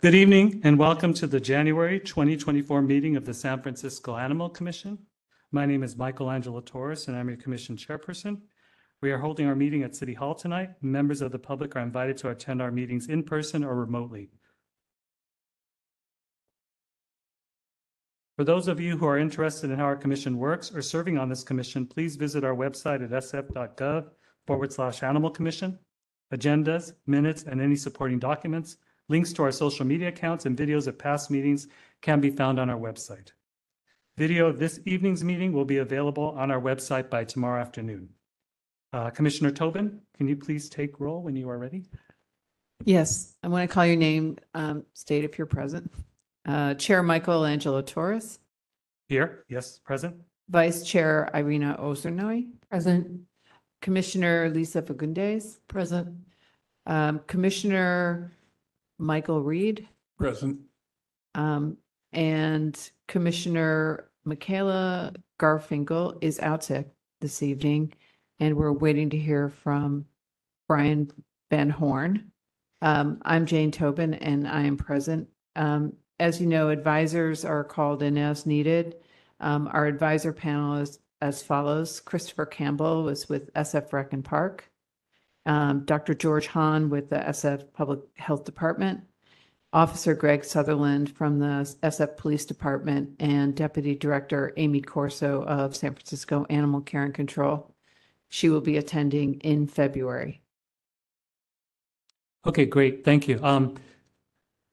Good evening and welcome to the January 2024 meeting of the San Francisco Animal Commission. My name is Michelangelo Torres and I'm your commission chairperson. We are holding our meeting at City Hall tonight. Members of the public are invited to attend our meetings in person or remotely. For those of you who are interested in how our commission works or serving on this commission, please visit our website at sf.gov forward slash animal commission. Agendas, minutes, and any supporting documents, links to our social media accounts and videos of past meetings can be found on our website. Video of this evening's meeting will be available on our website by tomorrow afternoon. Uh, Commissioner Tobin, can you please take roll when you are ready? Yes, I want to call your name, um, state if you're present. Uh, Chair Michelangelo Torres, Here, yes, present. Vice Chair Irina Ozernoy. Present. Commissioner Lisa Fagundes. Present. Um, Commissioner Michael Reed, Present. um, and Commissioner Michaela Garfinkel is out sick this evening. And we're waiting to hear from Brian Van Horn. Um, I'm Jane Tobin and I am present. Um, as you know, advisors are called in as needed. Um, our advisor panel is as follows. Christopher Campbell was with SF Rec and Park. Um, Dr. George Hahn with the SF Public Health Department. Officer Greg Sutherland from the SF Police Department and Deputy Director Amy Corso of San Francisco Animal Care and Control. She will be attending in February. Okay, great, thank you. Um,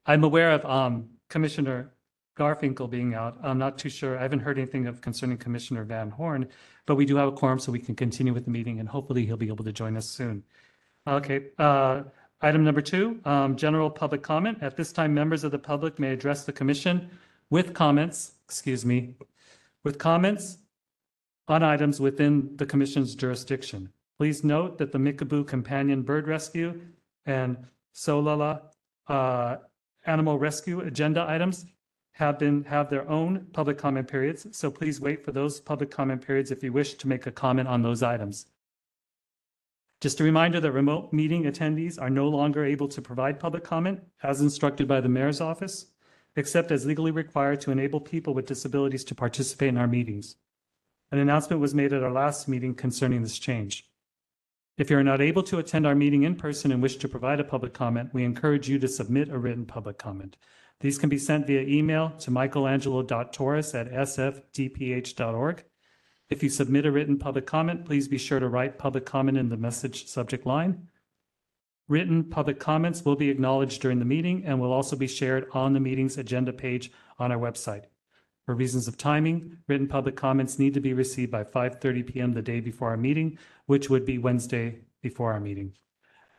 I'm aware of, um, Commissioner Garfinkel being out. I'm not too sure. I haven't heard anything of concerning Commissioner Van Horn, but we do have a quorum, so we can continue with the meeting and hopefully he'll be able to join us soon. Okay, uh, item number two, um, general public comment. At this time, members of the public may address the commission with comments, excuse me, with comments on items within the commission's jurisdiction. Please note that the Mickaboo Companion Bird Rescue and Solala uh, Animal Rescue agenda items have been, have their own public comment periods, so please wait for those public comment periods if you wish to make a comment on those items. Just a reminder that remote meeting attendees are no longer able to provide public comment as instructed by the mayor's office, except as legally required to enable people with disabilities to participate in our meetings. An announcement was made at our last meeting concerning this change. If you are not able to attend our meeting in person and wish to provide a public comment, we encourage you to submit a written public comment. These can be sent via email to michelangelo.torres@sfdph.org. If you submit a written public comment, please be sure to write public comment in the message subject line. Written public comments will be acknowledged during the meeting and will also be shared on the meeting's agenda page on our website. For reasons of timing, written public comments need to be received by 5:30 PM the day before our meeting, which would be Wednesday before our meeting.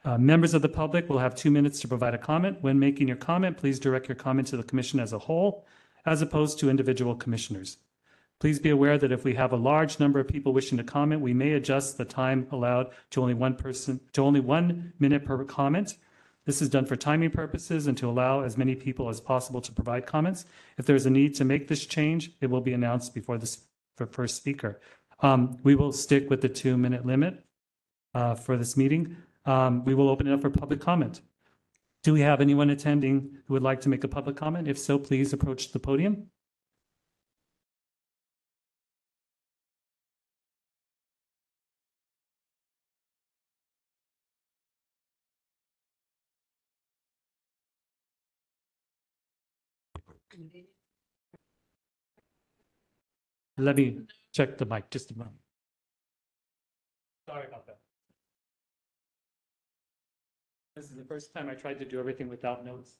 Uh, Members of the public will have two minutes to provide a comment. When making your comment, please direct your comment to the commission as a whole, as opposed to individual commissioners. Please be aware that if we have a large number of people wishing to comment, we may adjust the time allowed to only one person, to only one minute per comment. This is done for timing purposes and to allow as many people as possible to provide comments. If there is a need to make this change, it will be announced before for first speaker. Um, we will stick with the two-minute limit uh, for this meeting. Um, we will open it up for public comment. Do we have anyone attending who would like to make a public comment? If so, please approach the podium. Let me check the mic just a moment. Sorry about that. This is the first time I tried to do everything without notes.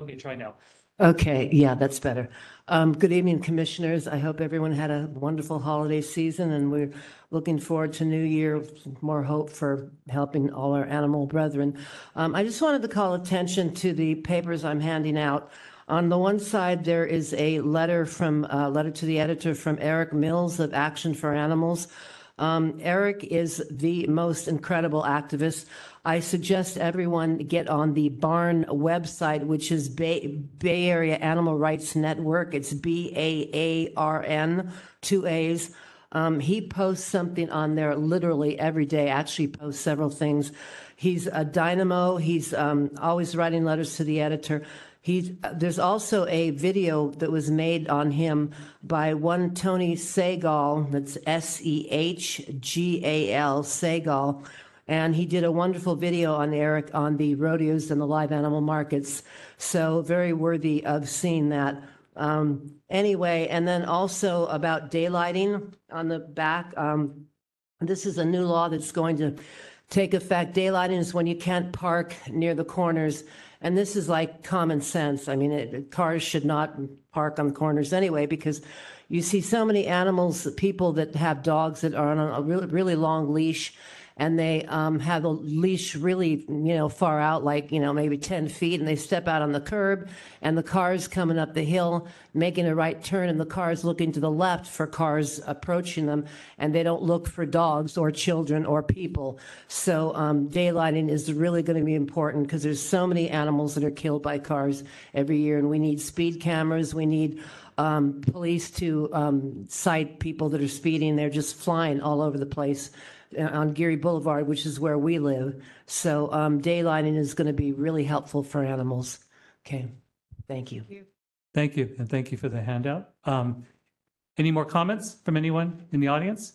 Okay, try now. Okay, yeah, that's better. Um, good evening, commissioners. I hope everyone had a wonderful holiday season and we're looking forward to New Year, with more hope for helping all our animal brethren. Um, I just wanted to call attention to the papers I'm handing out. On the one side, there is a letter from, uh, letter to the editor from Eric Mills of Action for Animals. Um, Eric is the most incredible activist. I suggest everyone get on the Barn website, which is Bay, Bay Area Animal Rights Network. It's B A A R N, two A's. Um, he posts something on there literally every day, actually posts several things. He's a dynamo. He's um, always writing letters to the editor. He, there's also a video that was made on him by one Tony Sehgal, that's S E H G A L, Sehgal. And he did a wonderful video on Eric on the rodeos and the live animal markets. So very worthy of seeing that. Um, anyway, and then also about daylighting on the back. Um, this is a new law that's going to take effect. Daylighting is when you can't park near the corners. And this is like common sense. I mean, it, cars should not park on the corners anyway, because you see so many animals, people that have dogs that are on a really, really long leash and they um, have a leash really, you know, far out, like, you know, maybe 10 feet, and they step out on the curb, and the car's coming up the hill, making a right turn, and the car's looking to the left for cars approaching them, and they don't look for dogs or children or people. So um, daylighting is really going to be important because there's so many animals that are killed by cars every year, and we need speed cameras, we need um, police to um, cite people that are speeding. They're just flying all over the place uh, on Geary Boulevard, which is where we live. So um, daylighting is going to be really helpful for animals. Okay, thank you. Thank you, and thank you for the handout. Um, Any more comments from anyone in the audience?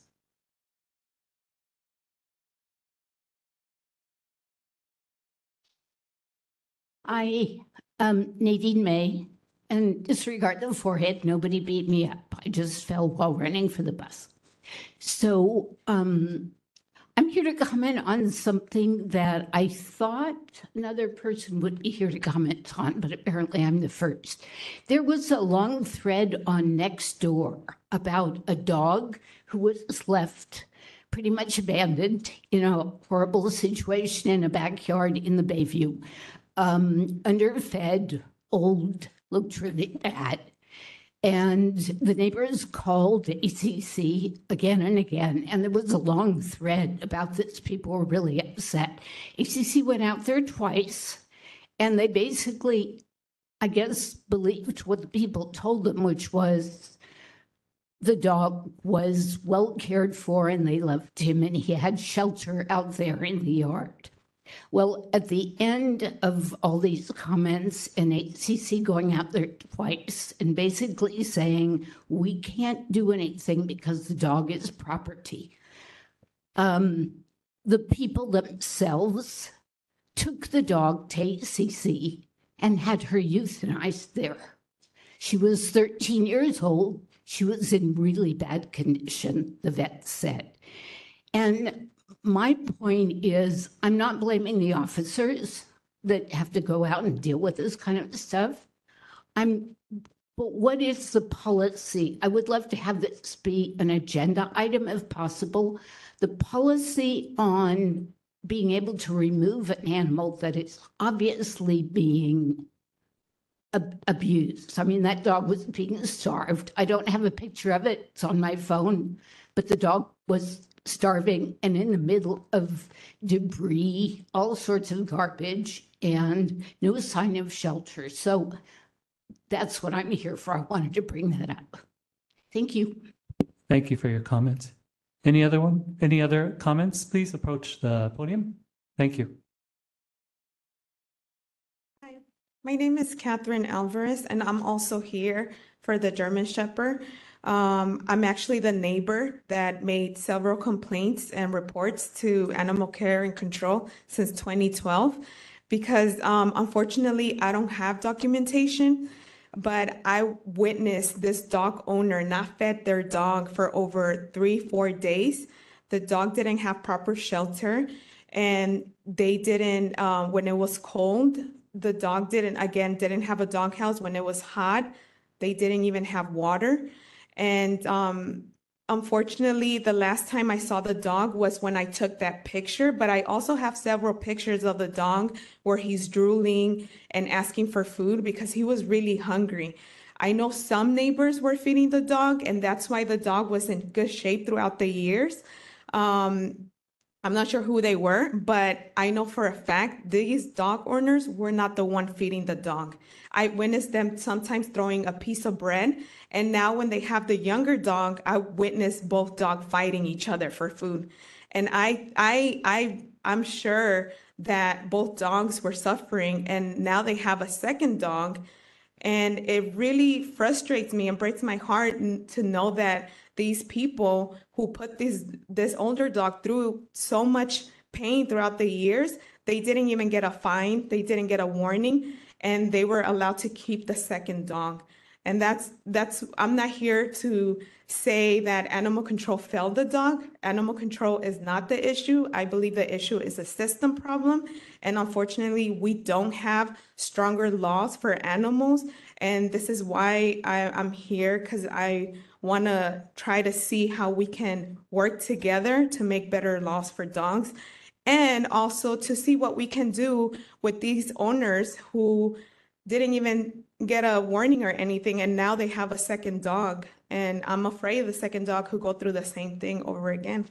I, um, Nadine May, and disregard the forehead, nobody beat me up. I just fell while running for the bus. So, um, Here to comment on something that I thought another person would be here to comment on, but apparently I'm the first. There was a long thread on Nextdoor about a dog who was left pretty much abandoned in a horrible situation in a backyard in the Bayview um, underfed, old, looked really bad. And the neighbors called ACC again and again, and there was a long thread about this. People were really upset. ACC went out there twice, and they basically, I guess, believed what the people told them, which was the dog was well cared for and they loved him, and he had shelter out there in the yard. Well, at the end of all these comments and ACC going out there twice and basically saying, we can't do anything because the dog is property. Um, the people themselves took the dog to ACC and had her euthanized there. She was 13 years old. She was in really bad condition, the vet said. And my point is, I'm not blaming the officers that have to go out and deal with this kind of stuff. I'm, but what is the policy? I would love to have this be an agenda item if possible. The policy on being able to remove an animal that is obviously being ab- abused. I mean, that dog was being starved. I don't have a picture of it. It's on my phone, but the dog was starving and in the middle of debris, all sorts of garbage, and no sign of shelter. So that's what I'm here for. I wanted to bring that up. Thank you. Thank you for your comments. Any other one? Any other comments? Please approach the podium. Thank you. Hi, my name is Catherine Alvarez, and I'm also here for the German Shepherd. Um, I'm actually the neighbor that made several complaints and reports to Animal Care and Control since 2012 because um, unfortunately I don't have documentation, but I witnessed this dog owner not fed their dog for over three, four days. The dog didn't have proper shelter and they didn't, uh, when it was cold, the dog didn't, again, didn't have a dog house. When it was hot, they didn't even have water. And um, unfortunately, the last time I saw the dog was when I took that picture, but I also have several pictures of the dog where he's drooling and asking for food because he was really hungry. I know some neighbors were feeding the dog, and that's why the dog was in good shape throughout the years. Um, I'm not sure who they were, but I know for a fact these dog owners were not the one feeding the dog. I witnessed them sometimes throwing a piece of bread, and now when they have the younger dog, I witnessed both dogs fighting each other for food. And I, I, I, I'm sure that both dogs were suffering, and now they have a second dog. And it really frustrates me and breaks my heart to know that these people who put this this older dog through so much pain throughout the years, they didn't even get a fine, they didn't get a warning, and they were allowed to keep the second dog. And that's that's I'm not here to say that animal control failed the dog. Animal control is not the issue. I believe the issue is a system problem. And unfortunately, we don't have stronger laws for animals. And this is why I, I'm here because I want to try to see how we can work together to make better laws for dogs and also to see what we can do with these owners who didn't even get a warning or anything and now they have a second dog and i'm afraid the second dog could go through the same thing over again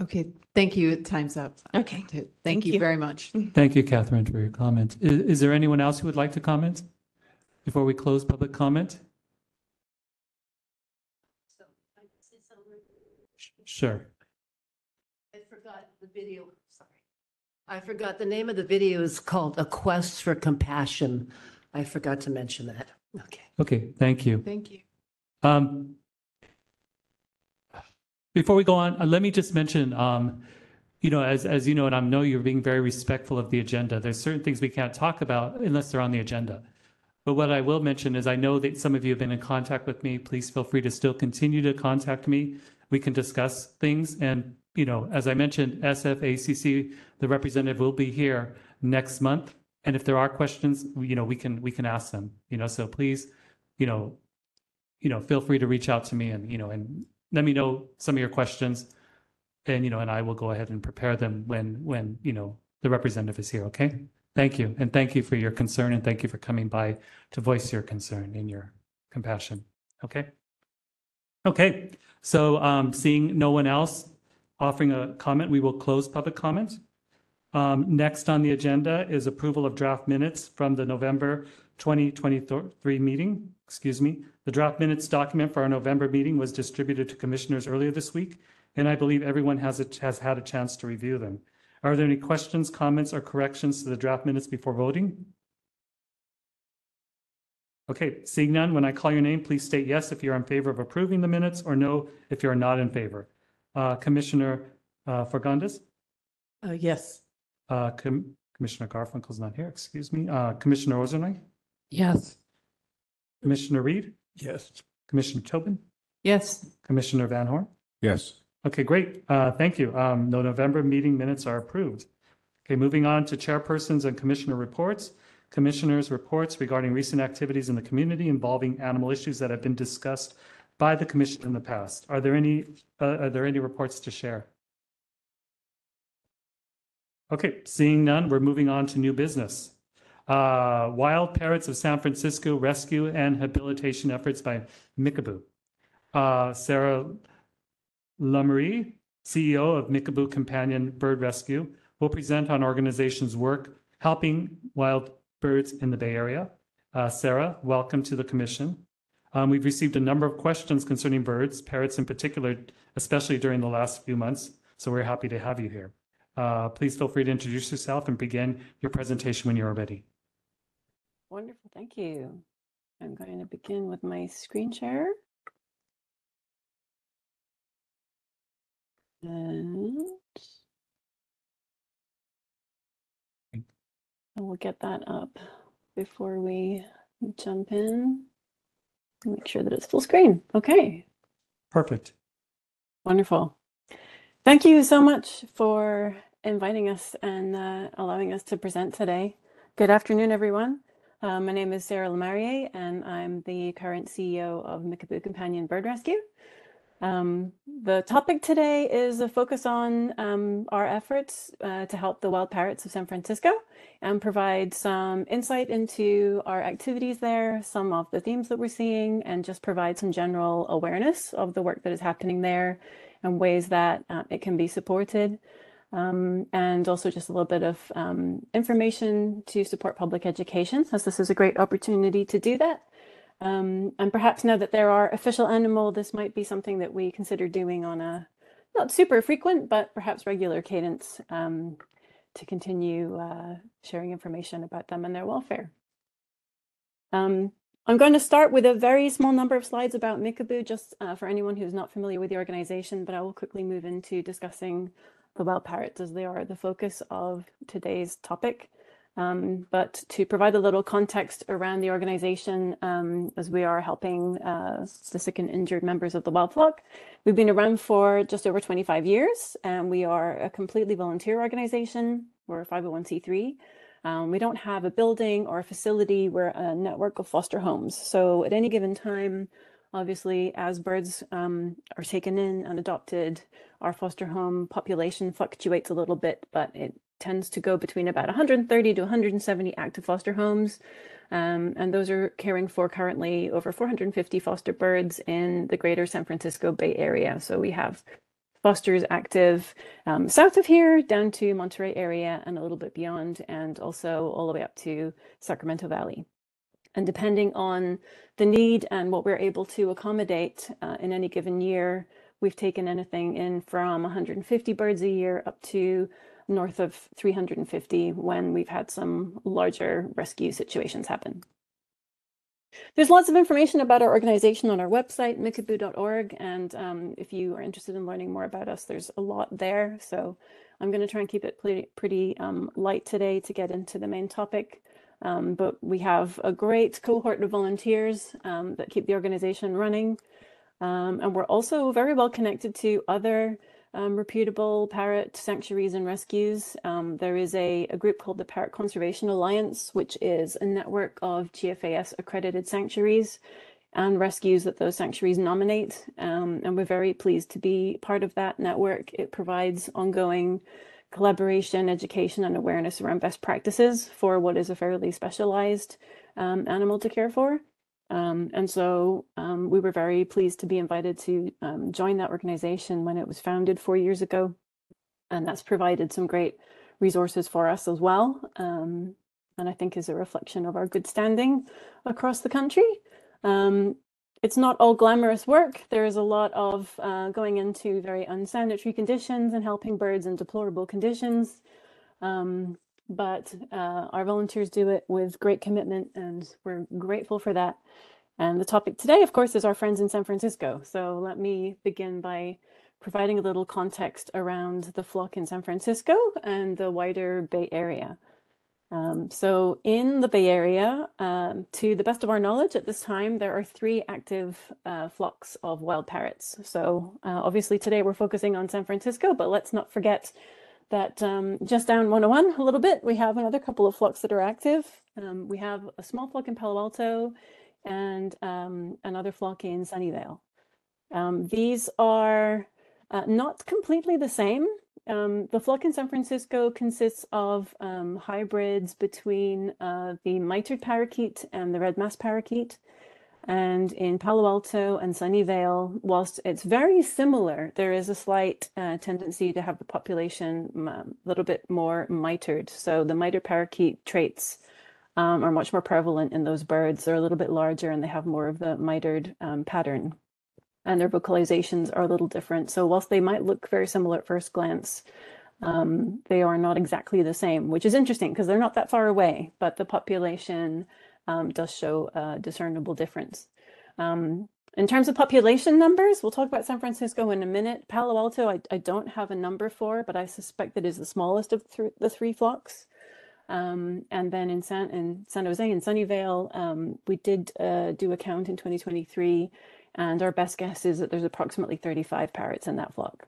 Okay, thank you. Time's up. okay Thank Thank you you. very much. Mm-hmm. Thank you, Catherine, for your comment. Is, is there anyone else who would like to comment before we close public comment? Sure. I forgot the video, sorry. I forgot, the name of the video is called A Quest for Compassion. I forgot to mention that. Okay. Okay, thank you. Thank you. Um, before we go on, uh, let me just mention, um, you know, as, as you know, and I know you're being very respectful of the agenda, there's certain things we can't talk about unless they're on the agenda. But what I will mention is I know that some of you have been in contact with me. Please feel free to still continue to contact me. We can discuss things. And, you know, as I mentioned, SFACC, the representative will be here next month. And if there are questions, you know, we can, we can ask them, you know, so please, you know, you know, feel free to reach out to me and, you know, and let me know some of your questions. And, you know, and I will go ahead and prepare them when, when, you know, the representative is here, okay? Thank you. And thank you for your concern and thank you for coming by to voice your concern and your compassion, okay? Okay, so um, seeing no one else offering a comment, we will close public comment. Um, Next on the agenda is approval of draft minutes from the November 2023 meeting, excuse me. The draft minutes document for our November meeting was distributed to commissioners earlier this week, and I believe everyone has, a- has had a chance to review them. Are there any questions, comments, or corrections to the draft minutes before voting? Okay, seeing none, when I call your name, please state yes if you're in favor of approving the minutes or no if you're not in favor. Uh, Commissioner uh, Fagundes? Uh, yes. Uh, Com- Commissioner Garfinkel's not here, excuse me. Uh, Commissioner Ozernoy? Yes. Commissioner Reed? Yes. Commissioner Tobin? Yes, Commissioner Van Horn? Yes. Okay, great. Uh, Thank you. Um, The November meeting minutes are approved. Okay, moving on to chairpersons and commissioner reports. Commissioners' reports regarding recent activities in the community involving animal issues that have been discussed by the commission in the past. Are there any, uh, are there any reports to share? Okay, seeing none, we're moving on to new business. Uh, Wild Parrots of San Francisco Rescue and Habilitation Efforts by Mickaboo. Uh, Sarah Lummery, CEO of Mickaboo Companion Bird Rescue, will present on organization's work helping wild birds in the Bay Area. Uh, Sarah, welcome to the commission. Um, we've received a number of questions concerning birds, parrots in particular, especially during the last few months. So we're happy to have you here. Uh, please feel free to introduce yourself and begin your presentation when you're ready. Wonderful, thank you. I'm going to begin with my screen share. And I will get that up before we jump in. Make sure that it's full screen. Okay, Perfect. Wonderful. Thank you so much for inviting us and uh, allowing us to present today. Good afternoon, everyone. Uh, my name is Sarah Lemarier, and I'm the current CEO of Mickaboo Companion Bird Rescue. Um, the topic today is a focus on um, our efforts uh, to help the wild parrots of San Francisco and provide some insight into our activities there, some of the themes that we're seeing, and just provide some general awareness of the work that is happening there and ways that uh, it can be supported. um, and also just a little bit of um, information to support public education, as this is a great opportunity to do that. Um, and perhaps now that there are official animal, this might be something that we consider doing on a not super frequent, but perhaps regular cadence um, to continue uh, sharing information about them and their welfare. Um, I'm going to start with a very small number of slides about Mickaboo, just uh, for anyone who's not familiar with the organization, but I will quickly move into discussing the wild parrots as they are the focus of today's topic. Um, but to provide a little context around the organization, um, as we are helping uh, the sick and injured members of the wild flock, we've been around for just over 25 years, and we are a completely volunteer organization. We're a 501c3. Um, we don't have a building or a facility. We're a network of foster homes. So at any given time, obviously, as birds um, are taken in and adopted, our foster home population fluctuates a little bit, but it tends to go between about 130 to 170 active foster homes. Um, and those are caring for currently over 450 foster birds in the greater San Francisco Bay Area. So we have fosters active um, south of here down to Monterey area and a little bit beyond, and also all the way up to Sacramento Valley. And depending on the need and what we're able to accommodate uh, in any given year, we've taken anything in from 150 birds a year up to north of 350 when we've had some larger rescue situations happen. There's lots of information about our organization on our website, mickaboo.org. And um, if you are interested in learning more about us, there's a lot there. So I'm going to try and keep it pretty, pretty um, light today to get into the main topic. Um, but we have a great cohort of volunteers um, that keep the organization running. Um, and we're also very well connected to other um, reputable parrot sanctuaries and rescues. Um, there is a, a group called the Parrot Conservation Alliance, which is a network of GFAS accredited sanctuaries and rescues that those sanctuaries nominate. Um, and we're very pleased to be part of that network. It provides ongoing collaboration, education, and awareness around best practices for what is a fairly specialized um, animal to care for. Um, and so um, we were very pleased to be invited to um, join that organization when it was founded four years ago. And that's provided some great resources for us as well. Um, and I think is a reflection of our good standing across the country. Um, it's not all glamorous work. There is a lot of uh, going into very unsanitary conditions and helping birds in deplorable conditions. Um, but uh, our volunteers do it with great commitment and we're grateful for that. And the topic today, of course, is our friends in San Francisco. So let me begin by providing a little context around the flock in San Francisco and the wider Bay Area. Um, so in the Bay Area, um, to the best of our knowledge at this time, there are three active uh, flocks of wild parrots. So uh, obviously today we're focusing on San Francisco, but let's not forget that um, just down 101 a little bit, we have another couple of flocks that are active. Um, we have a small flock in Palo Alto and um, another flock in Sunnyvale. Um, these are uh, not completely the same. Um, the flock in San Francisco consists of um, hybrids between uh, the mitered parakeet and the red masked parakeet. And in Palo Alto and Sunnyvale, whilst it's very similar, there is a slight uh, tendency to have the population um, a little bit more mitered. So the mitered parakeet traits um, are much more prevalent in those birds. They're a little bit larger and they have more of the mitered um, pattern. And their vocalizations are a little different. So whilst they might look very similar at first glance, um, they are not exactly the same, which is interesting because they're not that far away, but the population um, does show a discernible difference. Um, in terms of population numbers, we'll talk about San Francisco in a minute. Palo Alto, I, I don't have a number for, but I suspect that is the smallest of th the three flocks. Um, and then in San, in San Jose and Sunnyvale, um, we did uh, do a count in 2023, and our best guess is that there's approximately 35 parrots in that flock.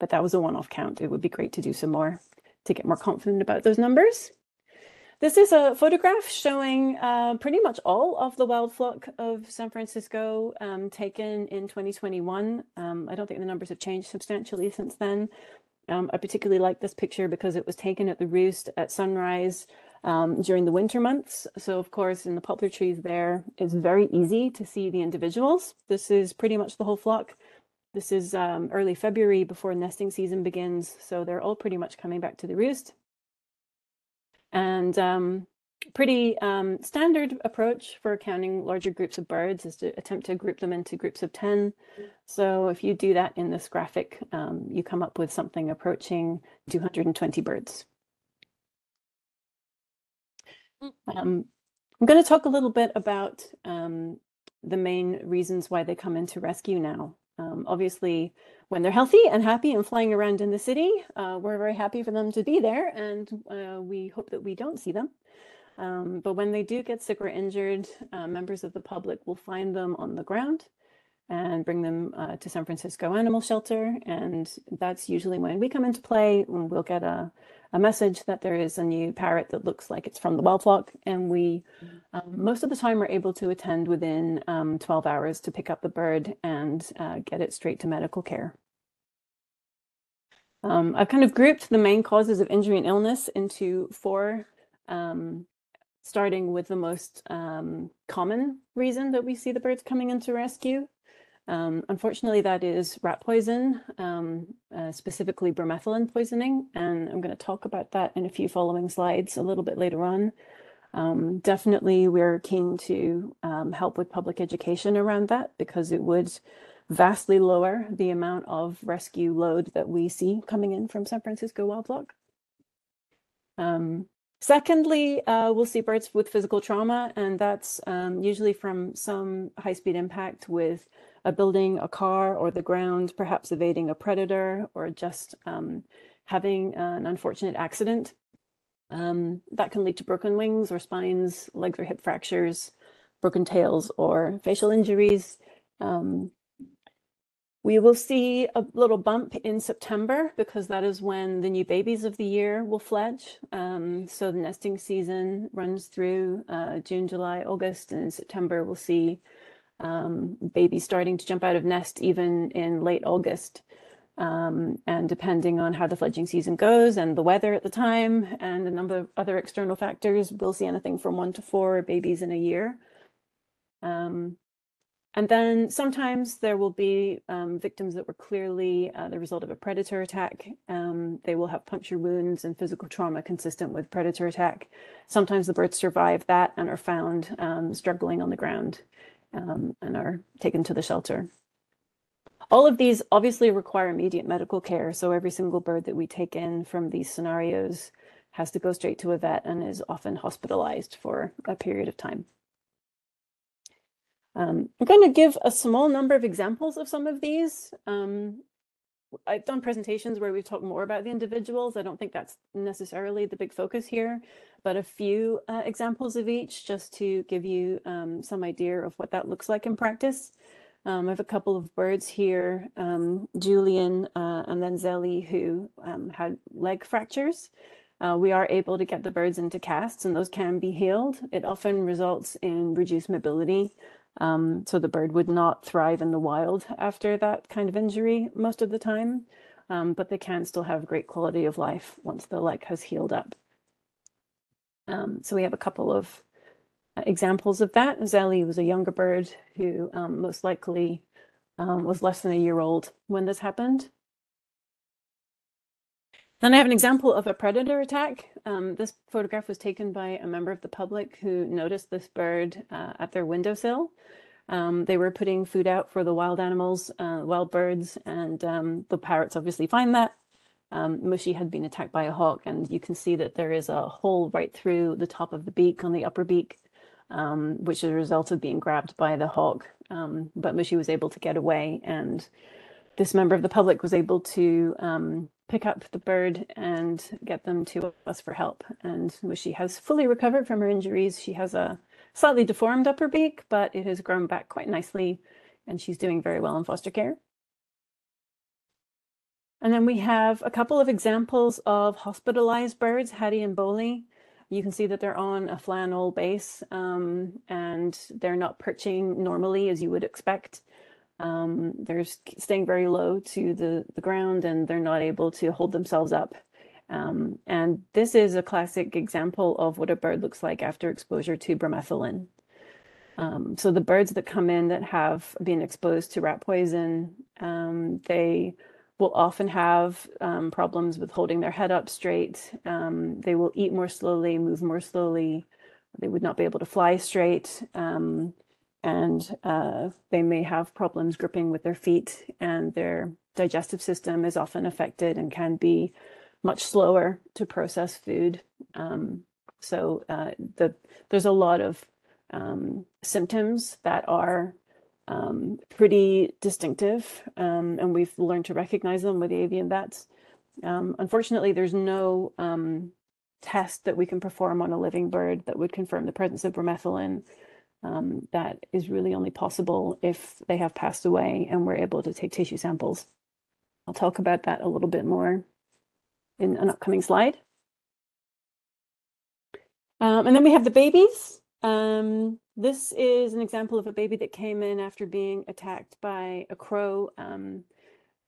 But that was a one-off count. It would be great to do some more to get more confident about those numbers. This is a photograph showing uh, pretty much all of the wild flock of San Francisco um, taken in 2021. Um, I don't think the numbers have changed substantially since then. Um, I particularly like this picture because it was taken at the roost at sunrise um, during the winter months. So of course, in the poplar trees there, it's very easy to see the individuals. This is pretty much the whole flock. This is um, early February before nesting season begins, so they're all pretty much coming back to the roost. And um, pretty um, standard approach for counting larger groups of birds is to attempt to group them into groups of 10. So if you do that in this graphic, um, you come up with something approaching 220 birds. Um, I'm going to talk a little bit about um, the main reasons why they come into rescue now. Um, obviously, when they're healthy and happy and flying around in the city, uh, we're very happy for them to be there, and uh, we hope that we don't see them. Um, but when they do get sick or injured, uh, members of the public will find them on the ground and bring them uh, to San Francisco Animal Shelter. And that's usually when we come into play, we'll get a, a message that there is a new parrot that looks like it's from the wild flock. And we, um, most of the time, are able to attend within um, 12 hours to pick up the bird and uh, get it straight to medical care. Um, I've kind of grouped the main causes of injury and illness into four um, starting with the most um, common reason that we see the birds coming into rescue. Um, unfortunately, that is rat poison, um, uh, specifically bromethalin poisoning, and I'm going to talk about that in a few following slides a little bit later on. Um, definitely, we're keen to um, help with public education around that because it would vastly lower the amount of rescue load that we see coming in from San Francisco wild flock. Um, Secondly, uh, we'll see birds with physical trauma, and that's um, usually from some high-speed impact with a building, a car, or the ground, perhaps evading a predator, or just um, having an unfortunate accident. Um, that can lead to broken wings or spines, legs or hip fractures, broken tails, or facial injuries. Um, we will see a little bump in September because that is when the new babies of the year will fledge. Um, so the nesting season runs through uh, June, July, August, and in September we'll see um, babies starting to jump out of nest even in late August. Um, and depending on how the fledging season goes and the weather at the time and a number of other external factors, we'll see anything from one to four babies in a year. Um, and then sometimes there will be um, victims that were clearly uh, the result of a predator attack. Um, they will have puncture wounds and physical trauma consistent with predator attack. Sometimes the birds survive that and are found um, struggling on the ground um, and are taken to the shelter. All of these obviously require immediate medical care. So every single bird that we take in from these scenarios has to go straight to a vet and is often hospitalized for a period of time. Um, I'm going to give a small number of examples of some of these. Um, I've done presentations where we've talked more about the individuals. I don't think that's necessarily the big focus here, but a few uh, examples of each just to give you um, some idea of what that looks like in practice. Um, I have a couple of birds here, um, Julian uh, and then Zelly, who um, had leg fractures. Uh, we are able to get the birds into casts and those can be healed. It often results in reduced mobility um, so the bird would not thrive in the wild after that kind of injury most of the time, um, but they can still have great quality of life once the leg has healed up. Um, so we have a couple of uh, examples of that. Zelly was a younger bird who um, most likely um, was less than a year old when this happened. Then I have an example of a predator attack. Um, this photograph was taken by a member of the public who noticed this bird uh, at their windowsill. Um, they were putting food out for the wild animals, uh, wild birds, and um, the parrots obviously find that. Um, Mushy had been attacked by a hawk, and you can see that there is a hole right through the top of the beak on the upper beak, um, which is a result of being grabbed by the hawk. Um, but Mushy was able to get away, and this member of the public was able to um, pick up the bird and get them to us for help. And she has fully recovered from her injuries. She has a slightly deformed upper beak, but it has grown back quite nicely and she's doing very well in foster care. And then we have a couple of examples of hospitalized birds, Hattie and Bowley. You can see that they're on a flannel base um, and they're not perching normally as you would expect. Um, they're staying very low to the, the ground and they're not able to hold themselves up. Um, and this is a classic example of what a bird looks like after exposure to bromethalin. Um, so the birds that come in that have been exposed to rat poison, um, they will often have um, problems with holding their head up straight. Um, they will eat more slowly, move more slowly. They would not be able to fly straight. And uh, they may have problems gripping with their feet, and their digestive system is often affected and can be much slower to process food. Um, so uh, the there's a lot of um, symptoms that are um, pretty distinctive, um, and we've learned to recognize them with the avian vets. Um, unfortunately, there's no um, test that we can perform on a living bird that would confirm the presence of bromethalin. Um, that is really only possible if they have passed away and we're able to take tissue samples. I'll talk about that a little bit more in an upcoming slide. Um, and then we have the babies. Um, this is an example of a baby that came in after being attacked by a crow. Um,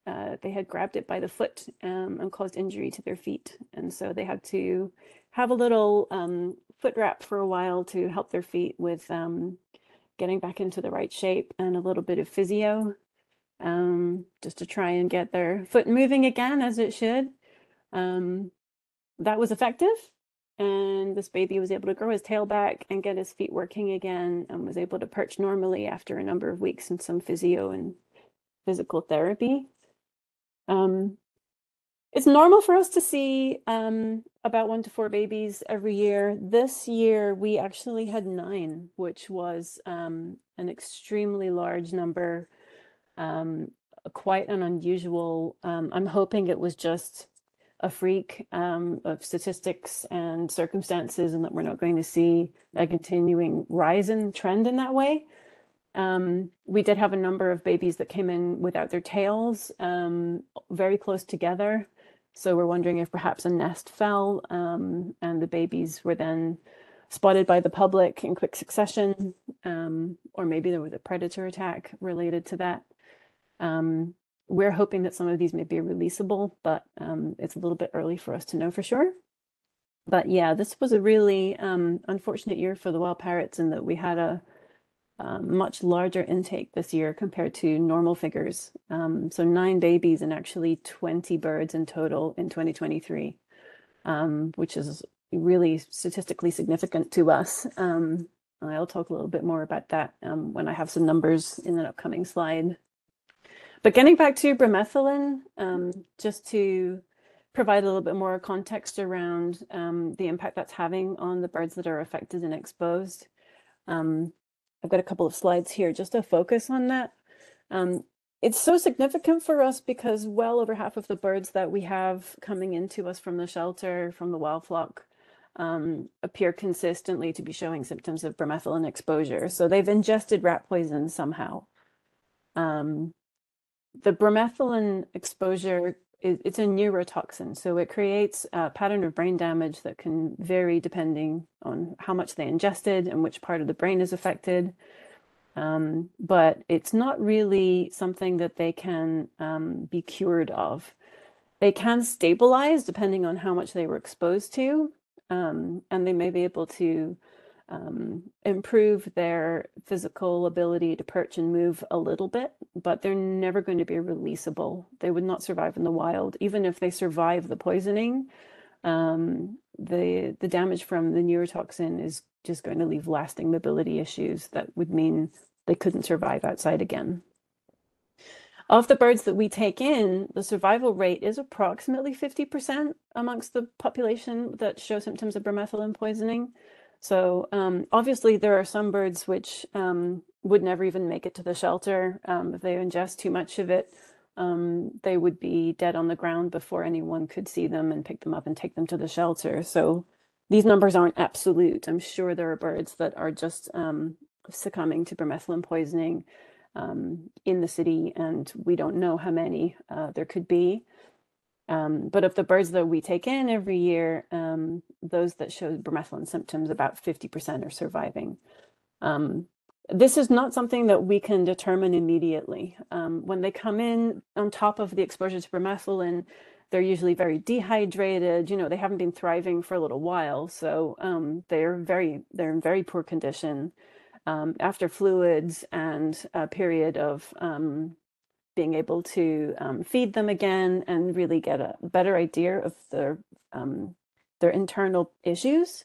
uh, they had grabbed it by the foot um, and caused injury to their feet. And so they had to have a little um, foot wrap for a while to help their feet with um, getting back into the right shape and a little bit of physio um, just to try and get their foot moving again as it should. Um, that was effective. And this baby was able to grow his tail back and get his feet working again and was able to perch normally after a number of weeks and some physio and physical therapy. Um, it's normal for us to see um, about one to four babies every year. This year, we actually had nine, which was um, an extremely large number, um, quite an unusual. Um, I'm hoping it was just a freak um, of statistics and circumstances, and that we're not going to see a continuing rise in trend in that way. Um, we did have a number of babies that came in without their tails, um, very close together. So we're wondering if perhaps a nest fell um, and the babies were then spotted by the public in quick succession, um, or maybe there was a predator attack related to that. Um, we're hoping that some of these may be releasable, but um, it's a little bit early for us to know for sure. But yeah, this was a really um, unfortunate year for the wild parrots in that we had a um, much larger intake this year compared to normal figures. Um, so nine babies and actually 20 birds in total in 2023, um, which is really statistically significant to us. Um, I'll talk a little bit more about that um, when I have some numbers in an upcoming slide. But getting back to bromethalin, um, just to provide a little bit more context around the impact that's having on the birds that are affected and exposed. Um, I've got a couple of slides here just to focus on that. Um, it's so significant for us because well over half of the birds that we have coming into us from the shelter, from the wild flock, um, appear consistently to be showing symptoms of bromethalin exposure. So they've ingested rat poison somehow. Um, the bromethalin exposure it's a neurotoxin, so it creates a pattern of brain damage that can vary depending on how much they ingested and which part of the brain is affected. Um, but it's not really something that they can um, be cured of. They can stabilize depending on how much they were exposed to, um, and they may be able to um, improve their physical ability to perch and move a little bit, but they're never going to be releasable. They would not survive in the wild, even if they survive the poisoning. Um, the the damage from the neurotoxin is just going to leave lasting mobility issues that would mean they couldn't survive outside again. Of the birds that we take in, the survival rate is approximately 50% amongst the population that show symptoms of bromethalin poisoning. So um, obviously there are some birds which um, would never even make it to the shelter. Um, if they ingest too much of it, um, they would be dead on the ground before anyone could see them and pick them up and take them to the shelter. So these numbers aren't absolute. I'm sure there are birds that are just um, succumbing to bromethalin poisoning um, in the city, and we don't know how many uh, there could be. Um, but of the birds that we take in every year, um, those that show bromethalin symptoms, about 50% are surviving. Um, this is not something that we can determine immediately. Um, when they come in on top of the exposure to bromethalin, they're usually very dehydrated. You know, they haven't been thriving for a little while, so um, they're very they're in very poor condition. um, after fluids and a period of being able to um, feed them again and really get a better idea of their um, their internal issues.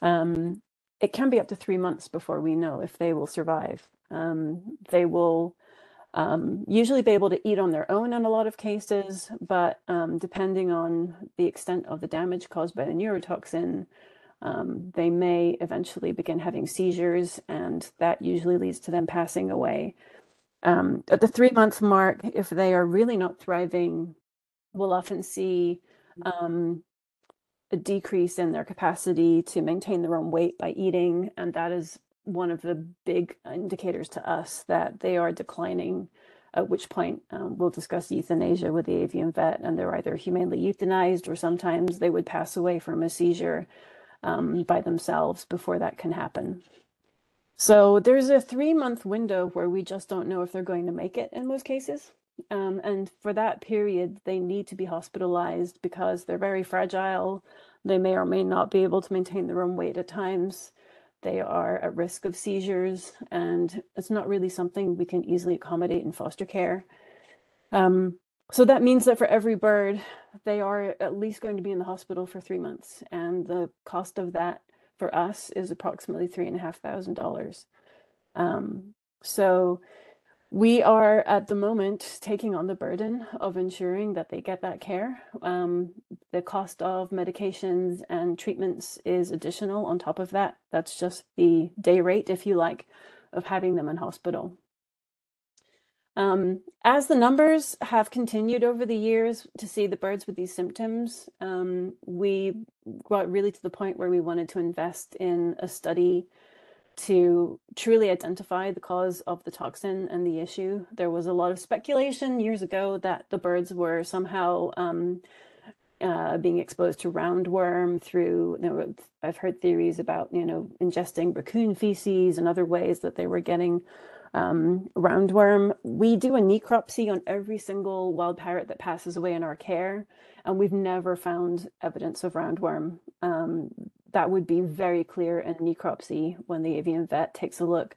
Um, it can be up to three months before we know if they will survive. Um, they will um, usually be able to eat on their own in a lot of cases, but um, depending on the extent of the damage caused by the neurotoxin, they may eventually begin having seizures, and that usually leads to them passing away. Um, at the three month mark, if they are really not thriving, we'll often see um, a decrease in their capacity to maintain their own weight by eating, and that is one of the big indicators to us that they are declining. At which point um, we'll discuss euthanasia with the avian vet, and they're either humanely euthanized or sometimes they would pass away from a seizure um, by themselves before that can happen. So there's a three month window where we just don't know if they're going to make it in most cases. Um, and for that period, they need to be hospitalized because they're very fragile. They may or may not be able to maintain their own weight at times. They are at risk of seizures, and it's not really something we can easily accommodate in foster care. Um, so that means that for every bird, they are at least going to be in the hospital for three months, and the cost of that for us is approximately three and a half thousand dollars. Um, so we are at the moment taking on the burden of ensuring that they get that care. Um, the cost of medications and treatments is additional on top of that. That's just the day rate, if you like, of having them in hospital. Um, as the numbers have continued over the years to see the birds with these symptoms, um, we got really to the point where we wanted to invest in a study to truly identify the cause of the toxin and the issue. There was a lot of speculation years ago that the birds were somehow um, uh, being exposed to roundworm through, you know, I've heard theories about, you know, ingesting raccoon feces and other ways that they were getting um, roundworm. We do a necropsy on every single wild parrot that passes away in our care, and we've never found evidence of roundworm. Um, that would be very clear in necropsy when the avian vet takes a look.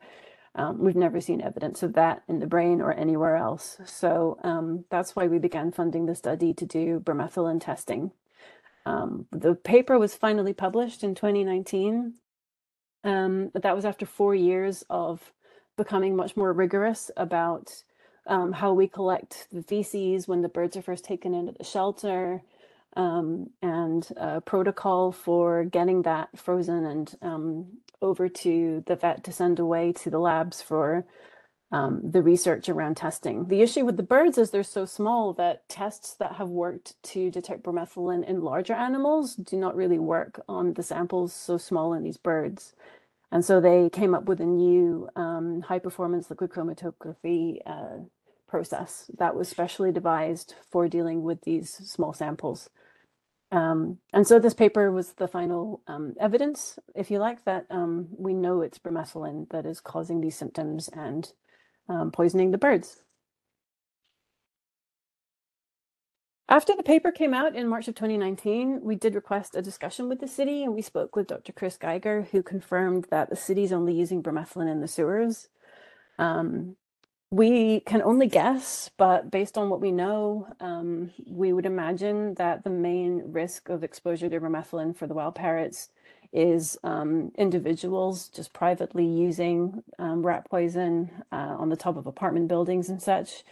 Um, we've never seen evidence of that in the brain or anywhere else. So um, that's why we began funding the study to do bromethalin testing. Um, the paper was finally published in 2019, um, but that was after four years of becoming much more rigorous about um, how we collect the feces when the birds are first taken into the shelter, um, and protocol for getting that frozen and um, over to the vet to send away to the labs for um, the research around testing. The issue with the birds is they're so small that tests that have worked to detect bromethalin in larger animals do not really work on the samples so small in these birds. And so they came up with a new um, high performance liquid chromatography uh, process that was specially devised for dealing with these small samples. Um, and so this paper was the final um, evidence, if you like, that um, we know it's bromethalin that is causing these symptoms and um, poisoning the birds. After the paper came out in March of 2019, we did request a discussion with the city and we spoke with Dr. Chris Geiger, who confirmed that the city's only using bromethalin in the sewers. Um, we can only guess, but based on what we know, um, we would imagine that the main risk of exposure to bromethalin for the wild parrots is um, individuals just privately using um, rat poison uh, on the top of apartment buildings and such.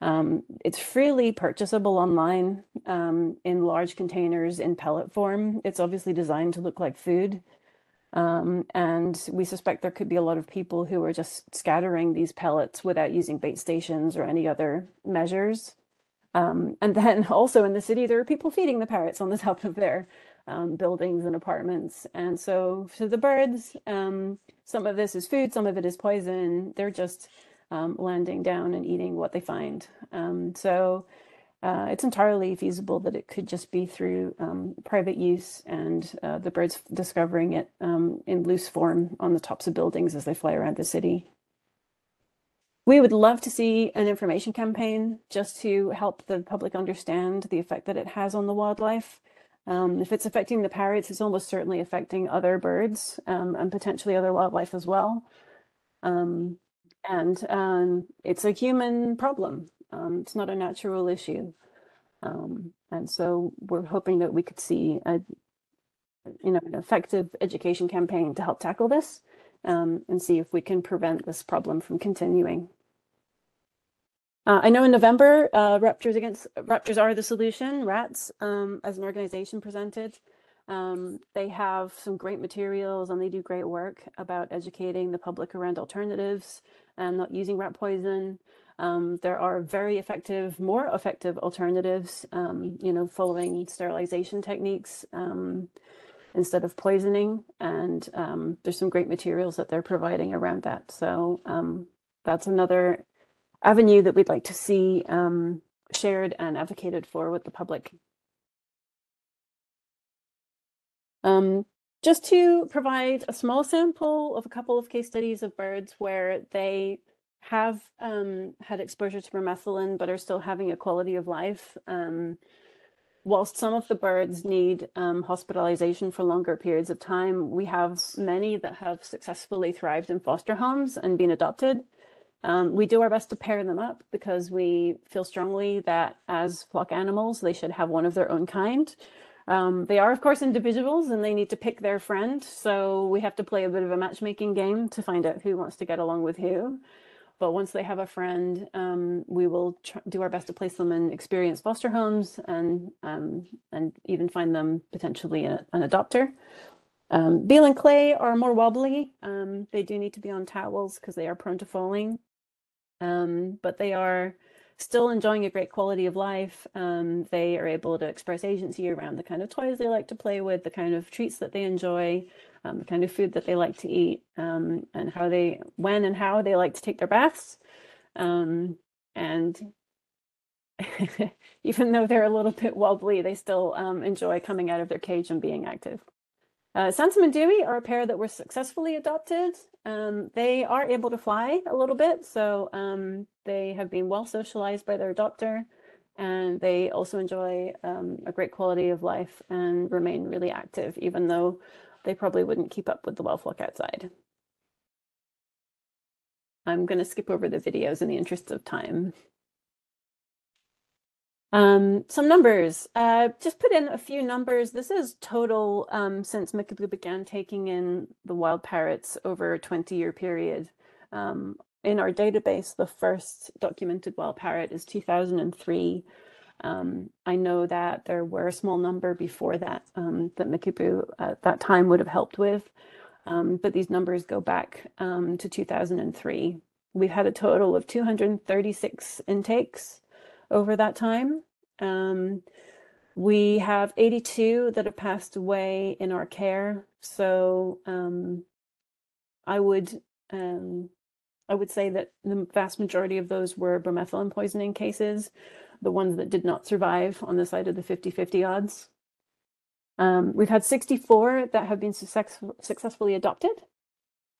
Um, it's freely purchasable online um, in large containers in pellet form. It's obviously designed to look like food. Um, and we suspect there could be a lot of people who are just scattering these pellets without using bait stations or any other measures. Um, and then also in the city, there are people feeding the parrots on the top of their um, buildings and apartments. And so for the birds, um, some of this is food, some of it is poison. They're just um, landing down and eating what they find. Um, so uh, it's entirely feasible that it could just be through um, private use and uh, the birds discovering it um, in loose form on the tops of buildings as they fly around the city. We would love to see an information campaign just to help the public understand the effect that it has on the wildlife. Um, if it's affecting the parrots, it's almost certainly affecting other birds um, and potentially other wildlife as well. Um, and um, it's a human problem. Um, it's not a natural issue. Um, and so we're hoping that we could see a, you know, an effective education campaign to help tackle this um, and see if we can prevent this problem from continuing. Uh, I know in November, uh, Raptors Against Raptors Are the Solution, RATS, um, as an organization presented. Um, they have some great materials and they do great work about educating the public around alternatives and not using rat poison. Um, there are very effective, more effective alternatives, um, you know, following sterilization techniques um, instead of poisoning. And um, there's some great materials that they're providing around that. So um, that's another avenue that we'd like to see um, shared and advocated for with the public. Just to provide a small sample of a couple of case studies of birds where they have um, had exposure to bromethalin but are still having a quality of life. Um, whilst some of the birds need um, hospitalization for longer periods of time, we have many that have successfully thrived in foster homes and been adopted. Um, we do our best to pair them up because we feel strongly that as flock animals, they should have one of their own kind. Um, they are, of course, individuals and they need to pick their friend. So we have to play a bit of a matchmaking game to find out who wants to get along with who. But once they have a friend, um, we will do our best to place them in experienced foster homes and um, and even find them potentially a, an adopter. Um, Beal and clay are more wobbly. Um, they do need to be on towels because they are prone to falling. Um, but they are still enjoying a great quality of life. Um, they are able to express agency around the kind of toys they like to play with, the kind of treats that they enjoy, um, the kind of food that they like to eat, um, and how they, when and how they like to take their baths. Um, and even though they're a little bit wobbly, they still um, enjoy coming out of their cage and being active. Uh, Sansom and Dewey are a pair that were successfully adopted. Um, they are able to fly a little bit, so um, they have been well socialized by their adopter, and they also enjoy um, a great quality of life and remain really active, even though they probably wouldn't keep up with the wild flock outside. I'm going to skip over the videos in the interest of time. Um, some numbers, uh, just put in a few numbers. This is total um, since Mickaboo began taking in the wild parrots over a 20 year period. Um, in our database, the first documented wild parrot is 2003. Um, I know that there were a small number before that um, that Mickaboo at that time would have helped with, um, but these numbers go back to 2003. We've had a total of 236 intakes over that time. Um, we have 82 that have passed away in our care. So um, I would um, I would say that the vast majority of those were bromethalin poisoning cases, the ones that did not survive on the side of the 50-50 odds. Um, we've had 64 that have been success successfully adopted.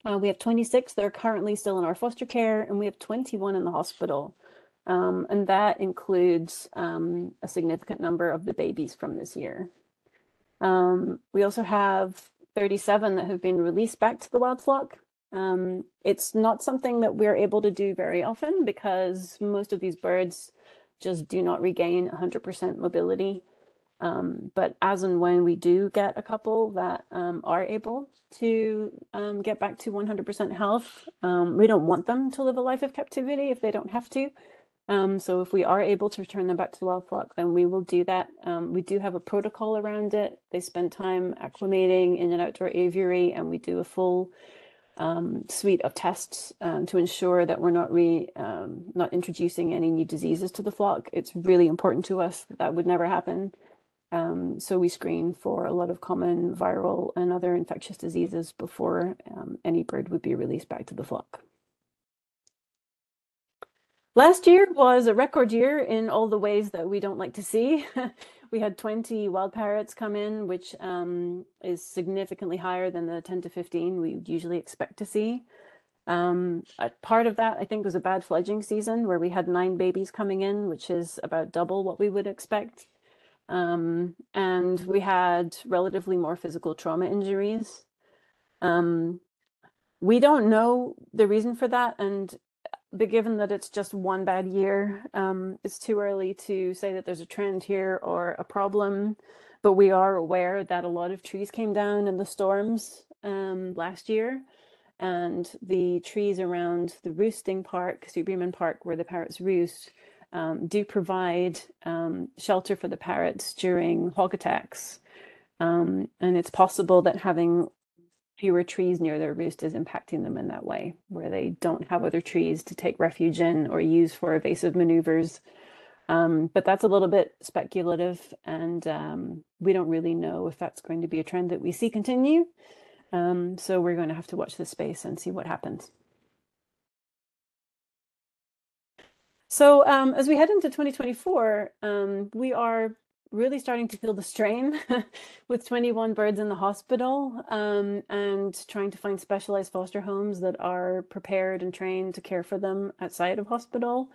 Uh, we have 26 that are currently still in our foster care, and we have 21 in the hospital. Um, and that includes um, a significant number of the babies from this year. Um, we also have 37 that have been released back to the wild flock. Um, it's not something that we're able to do very often because most of these birds just do not regain 100% mobility. Um, but as and when we do get a couple that um, are able to get back to 100% health, we don't want them to live a life of captivity if they don't have to. Um, so if we are able to return them back to the flock, then we will do that. Um, we do have a protocol around it. They spend time acclimating in an outdoor aviary, and we do a full um, suite of tests um, to ensure that we're not re um, not introducing any new diseases to the flock. It's really important to us that, that would never happen. Um, so we screen for a lot of common viral and other infectious diseases before any bird would be released back to the flock. Last year was a record year in all the ways that we don't like to see. we had 20 wild parrots come in, which um, is significantly higher than the 10 to 15 we usually expect to see. Um, part of that, I think, was a bad fledging season where we had nine babies coming in, which is about double what we would expect. Um, and we had relatively more physical trauma injuries. Um, we don't know the reason for that, and but given that it's just one bad year, um, it's too early to say that there's a trend here or a problem. But we are aware that a lot of trees came down in the storms um, last year, and the trees around the roosting park. Bremen Park, where the parrots roost, um, do provide um, shelter for the parrots during hawk attacks. Um, and it's possible that having fewer trees near their roost is impacting them in that way, where they don't have other trees to take refuge in or use for evasive maneuvers. Um, but that's a little bit speculative, and um, we don't really know if that's going to be a trend that we see continue. Um, so we're going to have to watch this space and see what happens. So um, as we head into 2024, um, we are really starting to feel the strain with 21 birds in the hospital um, and trying to find specialized foster homes that are prepared and trained to care for them outside of hospital.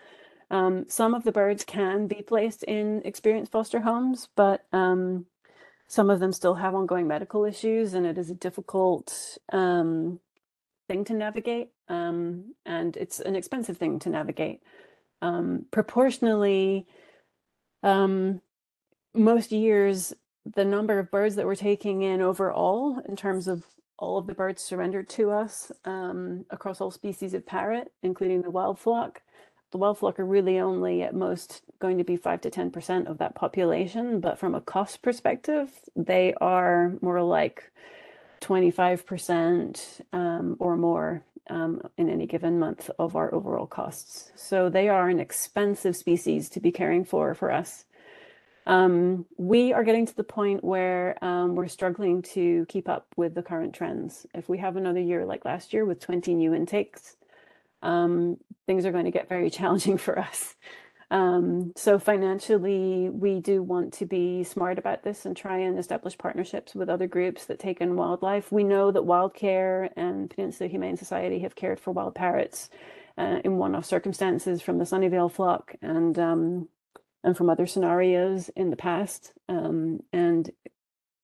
Um, some of the birds can be placed in experienced foster homes, but um, some of them still have ongoing medical issues, and it is a difficult um, thing to navigate, um, and it's an expensive thing to navigate. Um, proportionally, um, most years, the number of birds that we're taking in overall, in terms of all of the birds surrendered to us um, across all species of parrot, including the wild flock, the wild flock are really only at most going to be 5 to 10% of that population. But from a cost perspective, they are more like 25% um, or more um, in any given month of our overall costs. So they are an expensive species to be caring for for us. Um, we are getting to the point where um, we're struggling to keep up with the current trends. If we have another year like last year with 20 new intakes, um, things are going to get very challenging for us. Um, so financially, we do want to be smart about this and try and establish partnerships with other groups that take in wildlife. We know that Wildcare and Peninsula Humane Society have cared for wild parrots uh, in one-off circumstances from the Sunnyvale flock and um, and from other scenarios in the past. Um, and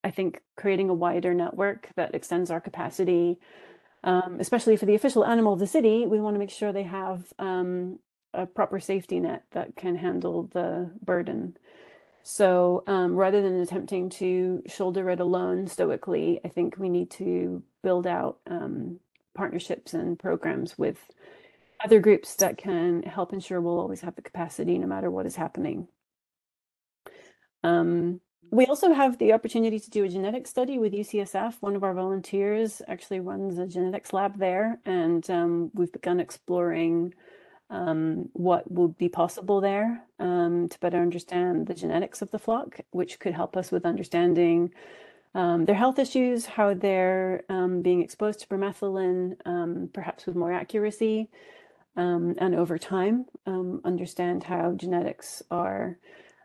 I think creating a wider network that extends our capacity, um, especially for the official animal of the city, we want to make sure they have um, a proper safety net that can handle the burden. So um, rather than attempting to shoulder it alone stoically, I think we need to build out um, partnerships and programs with other groups that can help ensure we'll always have the capacity no matter what is happening. Um, we also have the opportunity to do a genetic study with UCSF. One of our volunteers actually runs a genetics lab there, and um, we've begun exploring um, what would be possible there um, to better understand the genetics of the flock, which could help us with understanding um, their health issues, how they're um, being exposed to bromethalin, um, perhaps with more accuracy, um, and over time, um, understand how genetics are,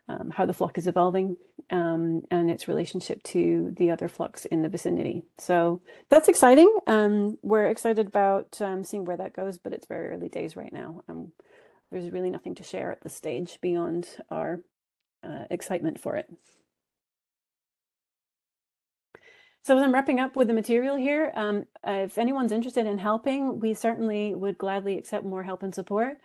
um, how the flock is evolving, um, and its relationship to the other flocks in the vicinity. So that's exciting. we're excited about seeing where that goes, but it's very early days right now. there's really nothing to share at this stage beyond our uh, excitement for it. So as I'm wrapping up with the material here, um, if anyone's interested in helping, we certainly would gladly accept more help and support.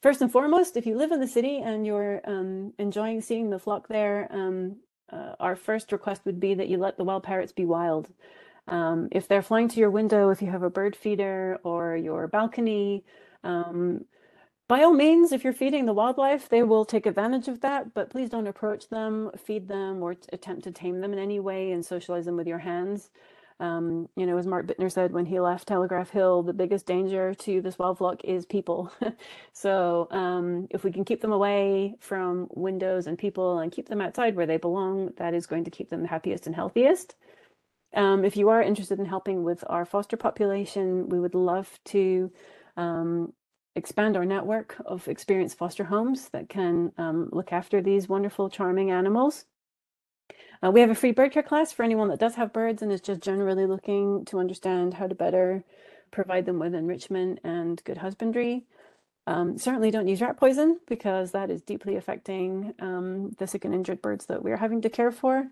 First and foremost, if you live in the city and you're um, enjoying seeing the flock there, um, uh, our first request would be that you let the wild parrots be wild. Um, if they're flying to your window, if you have a bird feeder or your balcony, um, by all means, if you're feeding the wildlife, they will take advantage of that, but please don't approach them, feed them, or attempt to tame them in any way and socialize them with your hands. Um, you know, as Mark Bittner said when he left Telegraph Hill, the biggest danger to this wild flock is people. so um, if we can keep them away from windows and people and keep them outside where they belong, that is going to keep them the happiest and healthiest. Um, if you are interested in helping with our foster population, we would love to um, expand our network of experienced foster homes that can um, look after these wonderful, charming animals. Uh, we have a free bird care class for anyone that does have birds and is just generally looking to understand how to better provide them with enrichment and good husbandry. Um, certainly don't use rat poison because that is deeply affecting um, the sick and injured birds that we're having to care for.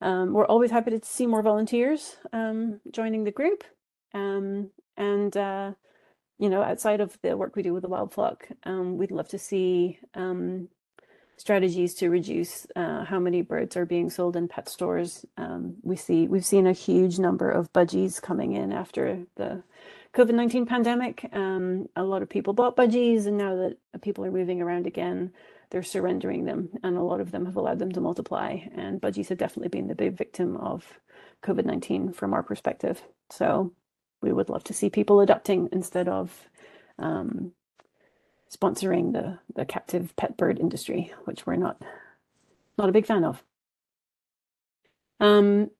Um, we're always happy to see more volunteers um, joining the group. Um, And, uh, you know, outside of the work we do with the wild flock, um, we'd love to see um, strategies to reduce uh, how many birds are being sold in pet stores. Um, we see we've seen a huge number of budgies coming in after the COVID nineteen pandemic. Um, a lot of people bought budgies, and now that people are moving around again, they're surrendering them, and a lot of them have allowed them to multiply. And budgies have definitely been the big victim of COVID nineteen from our perspective. So we would love to see people adopting instead of um, sponsoring the the captive pet bird industry, which we're not not a big fan of. Um,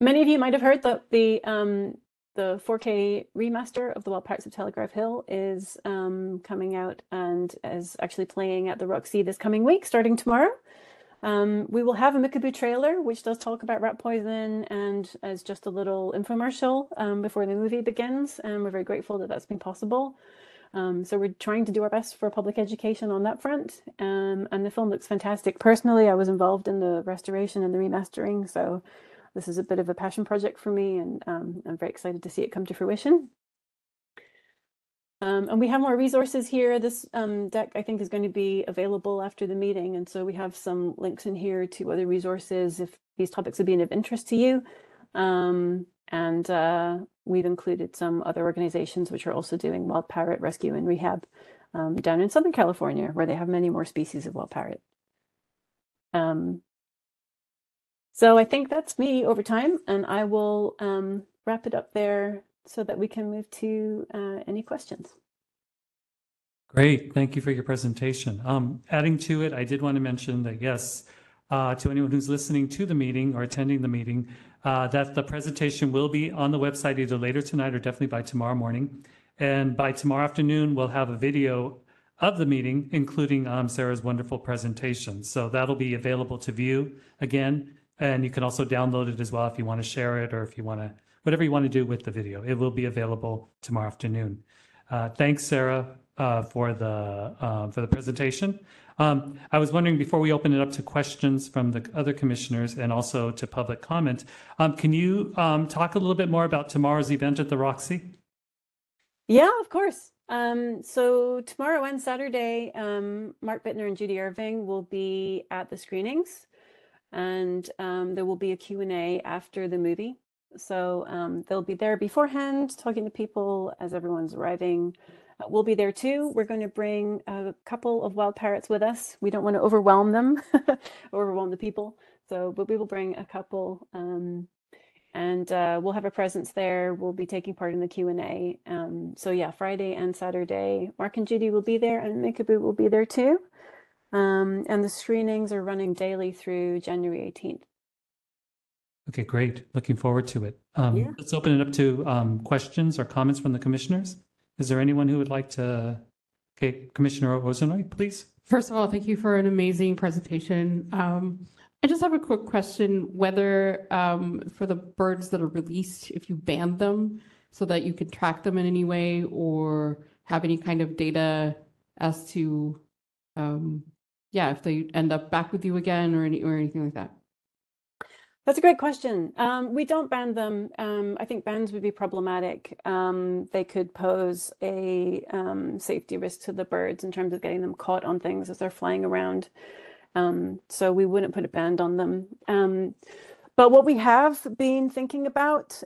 many of you might have heard that the um, the 4K remaster of the Wild Parrots of Telegraph Hill is um, coming out and is actually playing at the Roxy this coming week, starting tomorrow. Um, we will have a Mickaboo trailer, which does talk about rat poison and as just a little infomercial um, before the movie begins. And we're very grateful that that's been possible. Um, so we're trying to do our best for public education on that front. Um, and the film looks fantastic. Personally, I was involved in the restoration and the remastering, so this is a bit of a passion project for me, and um, I'm very excited to see it come to fruition. Um, and we have more resources here. This um, deck, I think, is going to be available after the meeting. And so we have some links in here to other resources if these topics are being of interest to you. Um, and uh, we've included some other organizations which are also doing wild parrot rescue and rehab um, down in Southern California, where they have many more species of wild parrot. Um, so I think that's me over time, and I will um, wrap it up there so that we can move to uh, any questions. Great. Thank you for your presentation. Um, adding to it, I did want to mention that yes, uh, to anyone who's listening to the meeting or attending the meeting, uh, that the presentation will be on the website either later tonight or definitely by tomorrow morning. And by tomorrow afternoon, we'll have a video of the meeting, including um, Sarah's wonderful presentation. So that'll be available to view again. And you can also download it as well if you want to share it or if you want to, whatever you want to do with the video. It will be available tomorrow afternoon. Uh, thanks, Sarah, uh, for the uh, for the presentation. Um, I was wondering before we open it up to questions from the other commissioners and also to public comment, um, can you um, talk a little bit more about tomorrow's event at the Roxy? Yeah, of course. Um, so tomorrow and Saturday, um, Mark Bittner and Judy Irving will be at the screenings, and um, there will be a Q&A after the movie. So um, they'll be there beforehand, talking to people as everyone's arriving. Uh, we'll be there too. We're going to bring a couple of wild parrots with us. We don't want to overwhelm them, overwhelm the people. So, but we will bring a couple, um, and uh, we'll have a presence there. We'll be taking part in the Q and A. Um, so yeah, Friday and Saturday, Mark and Judy will be there, and Mickaboo will be there too. Um, and the screenings are running daily through January 18th. Okay, great. Looking forward to it. Um, Yeah. Let's open it up to um, questions or comments from the commissioners. Is there anyone who would like to? Okay, Commissioner Ozenoy, please. First of all, thank you for an amazing presentation. Um, I just have a quick question, whether um, for the birds that are released, if you band them so that you can track them in any way or have any kind of data as to, um, yeah, if they end up back with you again or any, or anything like that. That's a great question. Um, we don't band them. Um, I think bands would be problematic. Um, they could pose a um, safety risk to the birds in terms of getting them caught on things as they're flying around. Um, so we wouldn't put a band on them. Um, but what we have been thinking about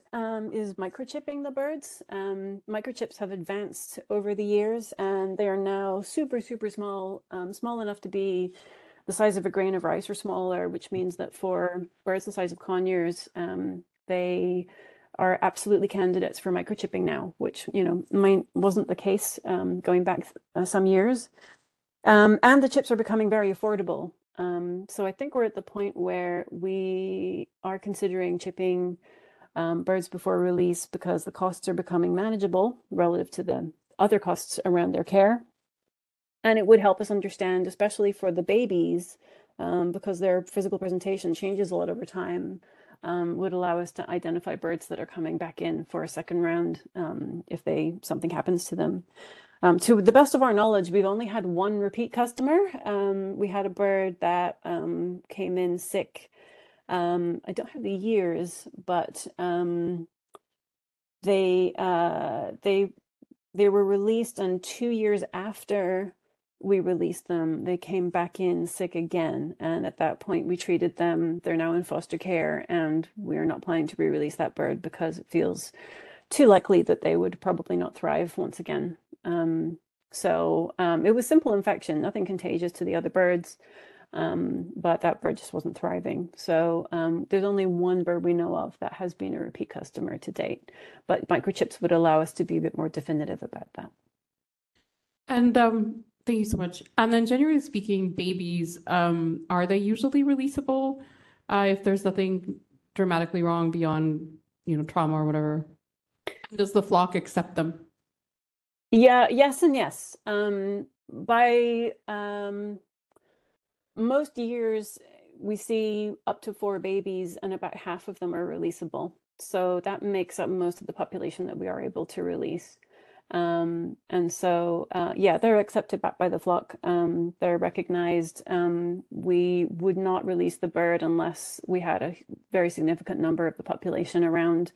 is microchipping the birds. Microchips have advanced over the years and they are now super, super small, small enough to be the size of a grain of rice or smaller, which means that for birds the size of conures, um, they are absolutely candidates for microchipping now, which you know mine wasn't the case um, going back uh, some years. Um, and the chips are becoming very affordable. Um, so I think we're at the point where we are considering chipping um, birds before release because the costs are becoming manageable relative to the other costs around their care and it would help us understand, especially for the babies, um, because their physical presentation changes a lot over time, um, would allow us to identify birds that are coming back in for a second round um, if they something happens to them. Um, to the best of our knowledge, we've only had one repeat customer. Um, we had a bird that um, came in sick. I don't have the years, but they uh, they they were released, and two years after we released them, they came back in sick again. And at that point, we treated them. They're now in foster care, and we're not planning to re-release that bird because it feels too likely that they would probably not thrive once again. Um, so um, it was simple infection, nothing contagious to the other birds, um, but that bird just wasn't thriving. So um, there's only one bird we know of that has been a repeat customer to date, but microchips would allow us to be a bit more definitive about that. And um, thank you so much. And then generally speaking, babies, um, are they usually releasable? Uh, if there's nothing dramatically wrong beyond, you know, trauma or whatever? Does the flock accept them? Yeah, yes and yes. Um, by um, most years, we see up to four babies, and about half of them are releasable. So that makes up most of the population that we are able to release. Um, and so, uh, yeah, they're accepted back by the flock. Um, they're recognized. Um, we would not release the bird unless we had a very significant number of the population around.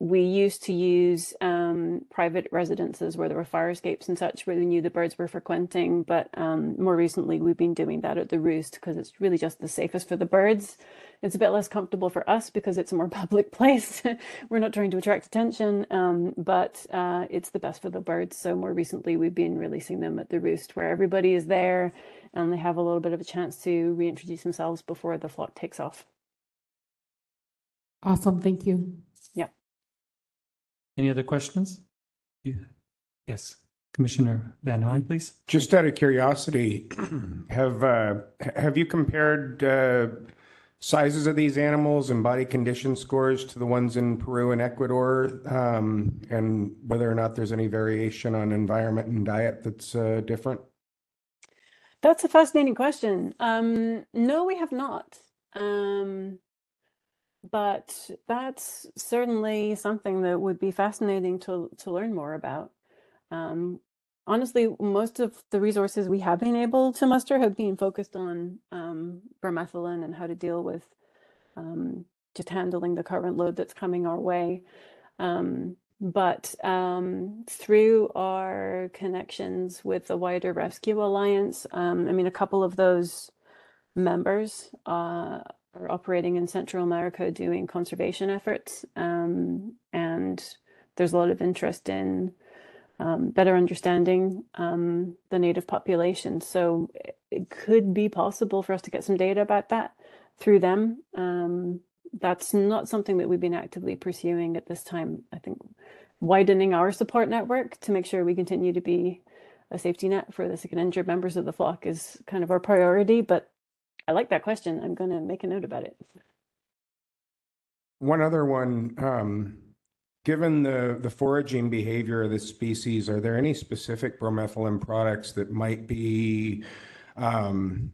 We used to use um, private residences where there were fire escapes and such, where we knew the birds were frequenting. But um, more recently, we've been doing that at the roost because it's really just the safest for the birds. It's a bit less comfortable for us because it's a more public place. we're not trying to attract attention, um, but uh, it's the best for the birds. So more recently, we've been releasing them at the roost where everybody is there and they have a little bit of a chance to reintroduce themselves before the flock takes off. Awesome, thank you. Any other questions? You- Yes, Commissioner Van Horn, please. Just out of curiosity, have, uh, h- have you compared, uh, sizes of these animals and body condition scores to the ones in Peru and Ecuador? Um, and whether or not there's any variation on environment and diet that's, uh, different? That's a fascinating question. Um, no, we have not. Um, but that's certainly something that would be fascinating to to learn more about. Um, honestly, most of the resources we have been able to muster have been focused on um, bromethalin and how to deal with um, just handling the current load that's coming our way. Um, but um, through our connections with the wider Rescue Alliance, um, I mean, a couple of those members uh, are operating in Central America doing conservation efforts. Um, and there's a lot of interest in um, better understanding um, the native population. So it- could be possible for us to get some data about that through them. Um, that's not something that we've been actively pursuing at this time. I think widening our support network to make sure we continue to be a safety net for the sick and injured members of the flock is kind of our priority, but I like that question. I'm going to make a note about it. One other one, um, given the, the foraging behavior of this species, are there any specific bromethalin products that might be, um,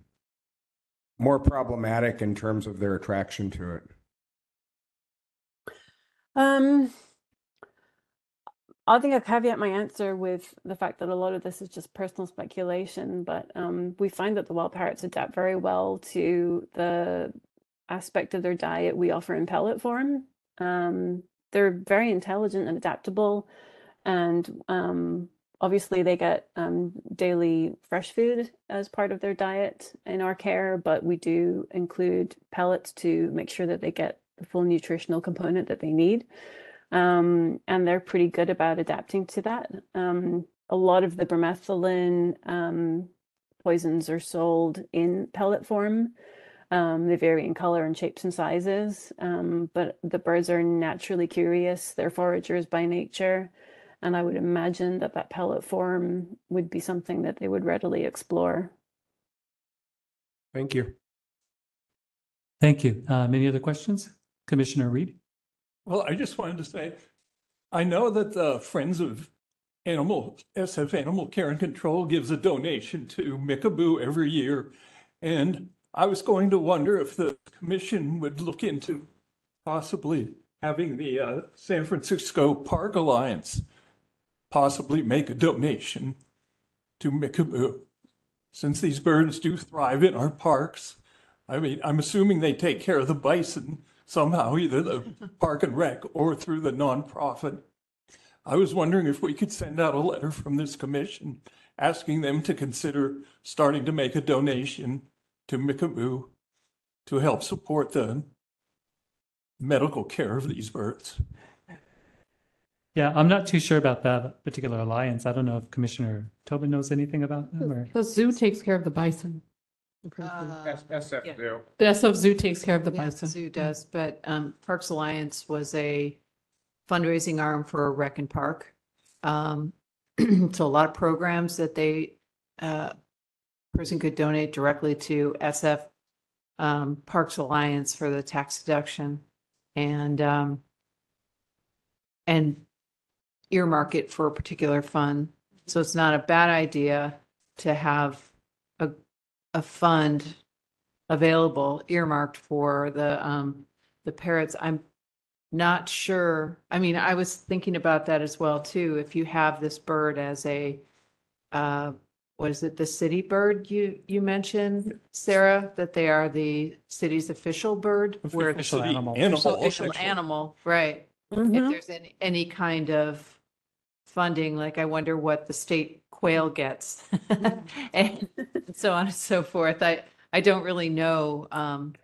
more problematic in terms of their attraction to it? Um, I think I'll caveat my answer with the fact that a lot of this is just personal speculation, but um, we find that the wild parrots adapt very well to the aspect of their diet we offer in pellet form. Um, they're very intelligent and adaptable, and um, obviously they get um, daily fresh food as part of their diet in our care, but we do include pellets to make sure that they get the full nutritional component that they need um, and they're pretty good about adapting to that. Um, a lot of the bromethalin um, poisons are sold in pellet form. Um, they vary in color and shapes and sizes, um, but the birds are naturally curious. They're foragers by nature, and I would imagine that that pellet form would be something that they would readily explore. Thank you. Thank you. Um, Any other questions? Commissioner Reed? Well, I just wanted to say, I know that the Friends of Animal, SF Animal Care and Control gives a donation to Mickaboo every year. And I was going to wonder if the commission would look into possibly having the uh, San Francisco Park Alliance possibly make a donation to Mickaboo. Since these birds do thrive in our parks, I mean, I'm assuming they take care of the bison somehow, either the Park and Rec or through the nonprofit. I was wondering if we could send out a letter from this commission asking them to consider starting to make a donation to Mickaboo to help support the medical care of these birds. Yeah, I'm not too sure about that particular alliance. I don't know if Commissioner Tobin knows anything about them or. The zoo takes care of the bison. Uh, SF do. The SF Zoo takes care of the Yes, bison. Zoo does, but um, Parks Alliance was a fundraising arm for Rec and Park. Um, So a lot of programs that they, uh, person could donate directly to SF um, Parks Alliance for the tax deduction and um, and earmark it for a particular fund. So it's not a bad idea to have a, a fund available earmarked for the, um, the parrots. I'm not sure. I mean, I was thinking about that as well too. If you have this bird as a, uh, what is it, the city bird you, you mentioned, Sarah, that they are the city's official bird? Where Official City animal. Official Animal, official actually. animal, right. If Mhm. there's any, any kind of funding, like I wonder what the state quail gets. And so on and so forth. I, I don't really know um,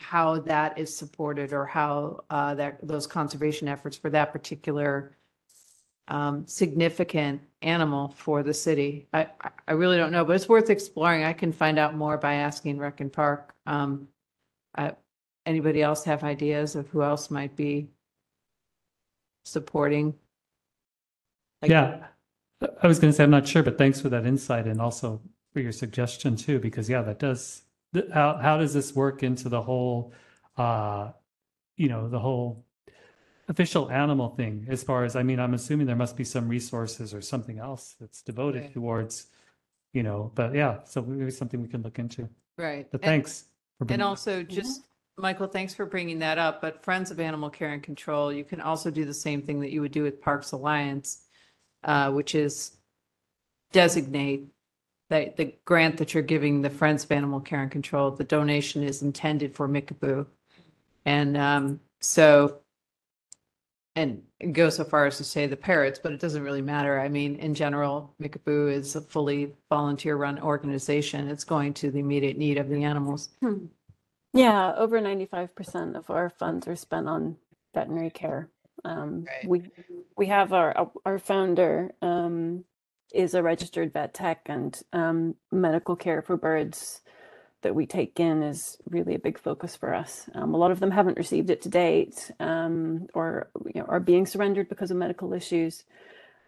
how that is supported or how uh, that, those conservation efforts for that particular um, significant animal for the city. I, I- really don't know, but it's worth exploring. I can find out more by asking Rec and Park. Um, I- Anybody else have ideas of who else might be supporting? Like- Yeah, I was going to say, I'm not sure, but thanks for that insight and also for your suggestion too, because yeah, that does, how, how does this work into the whole, uh, you know, the whole official animal thing as far as, I mean, I'm assuming there must be some resources or something else that's devoted Right. towards, you know, but yeah, so maybe something we can look into. Right. But And- thanks. for And bringing that. also just, Michael, thanks for bringing that up, but Friends of Animal Care and Control, you can also do the same thing that you would do with Parks Alliance, uh, which is designate that the grant that you're giving the Friends of Animal Care and Control, the donation is intended for Mickaboo. And um, so, and go so far as to say the parrots, but it doesn't really matter. I mean, in general, Mickaboo is a fully volunteer-run organization. It's going to the immediate need of the animals. Yeah, over 95% of our funds are spent on veterinary care. Um, Right. we we have our our founder um, is a registered vet tech and um, medical care for birds that we take in is really a big focus for us. Um, a lot of them haven't received it to date um, or you know, are being surrendered because of medical issues.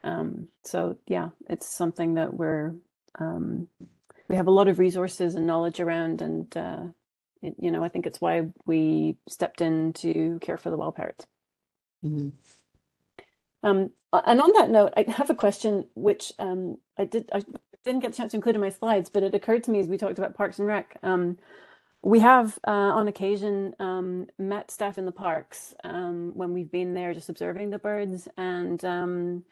Um, so yeah, it's something that we're um, we have a lot of resources and knowledge around and uh, it- you know, I think it's why we stepped in to care for the wild parrots. Mhm. Um, and on that note, I have a question which um, I did I didn't get a chance to include in my slides, but it occurred to me as we talked about Parks and Rec. Um, we have uh, on occasion um, met staff in the parks um, when we've been there just observing the birds, and um,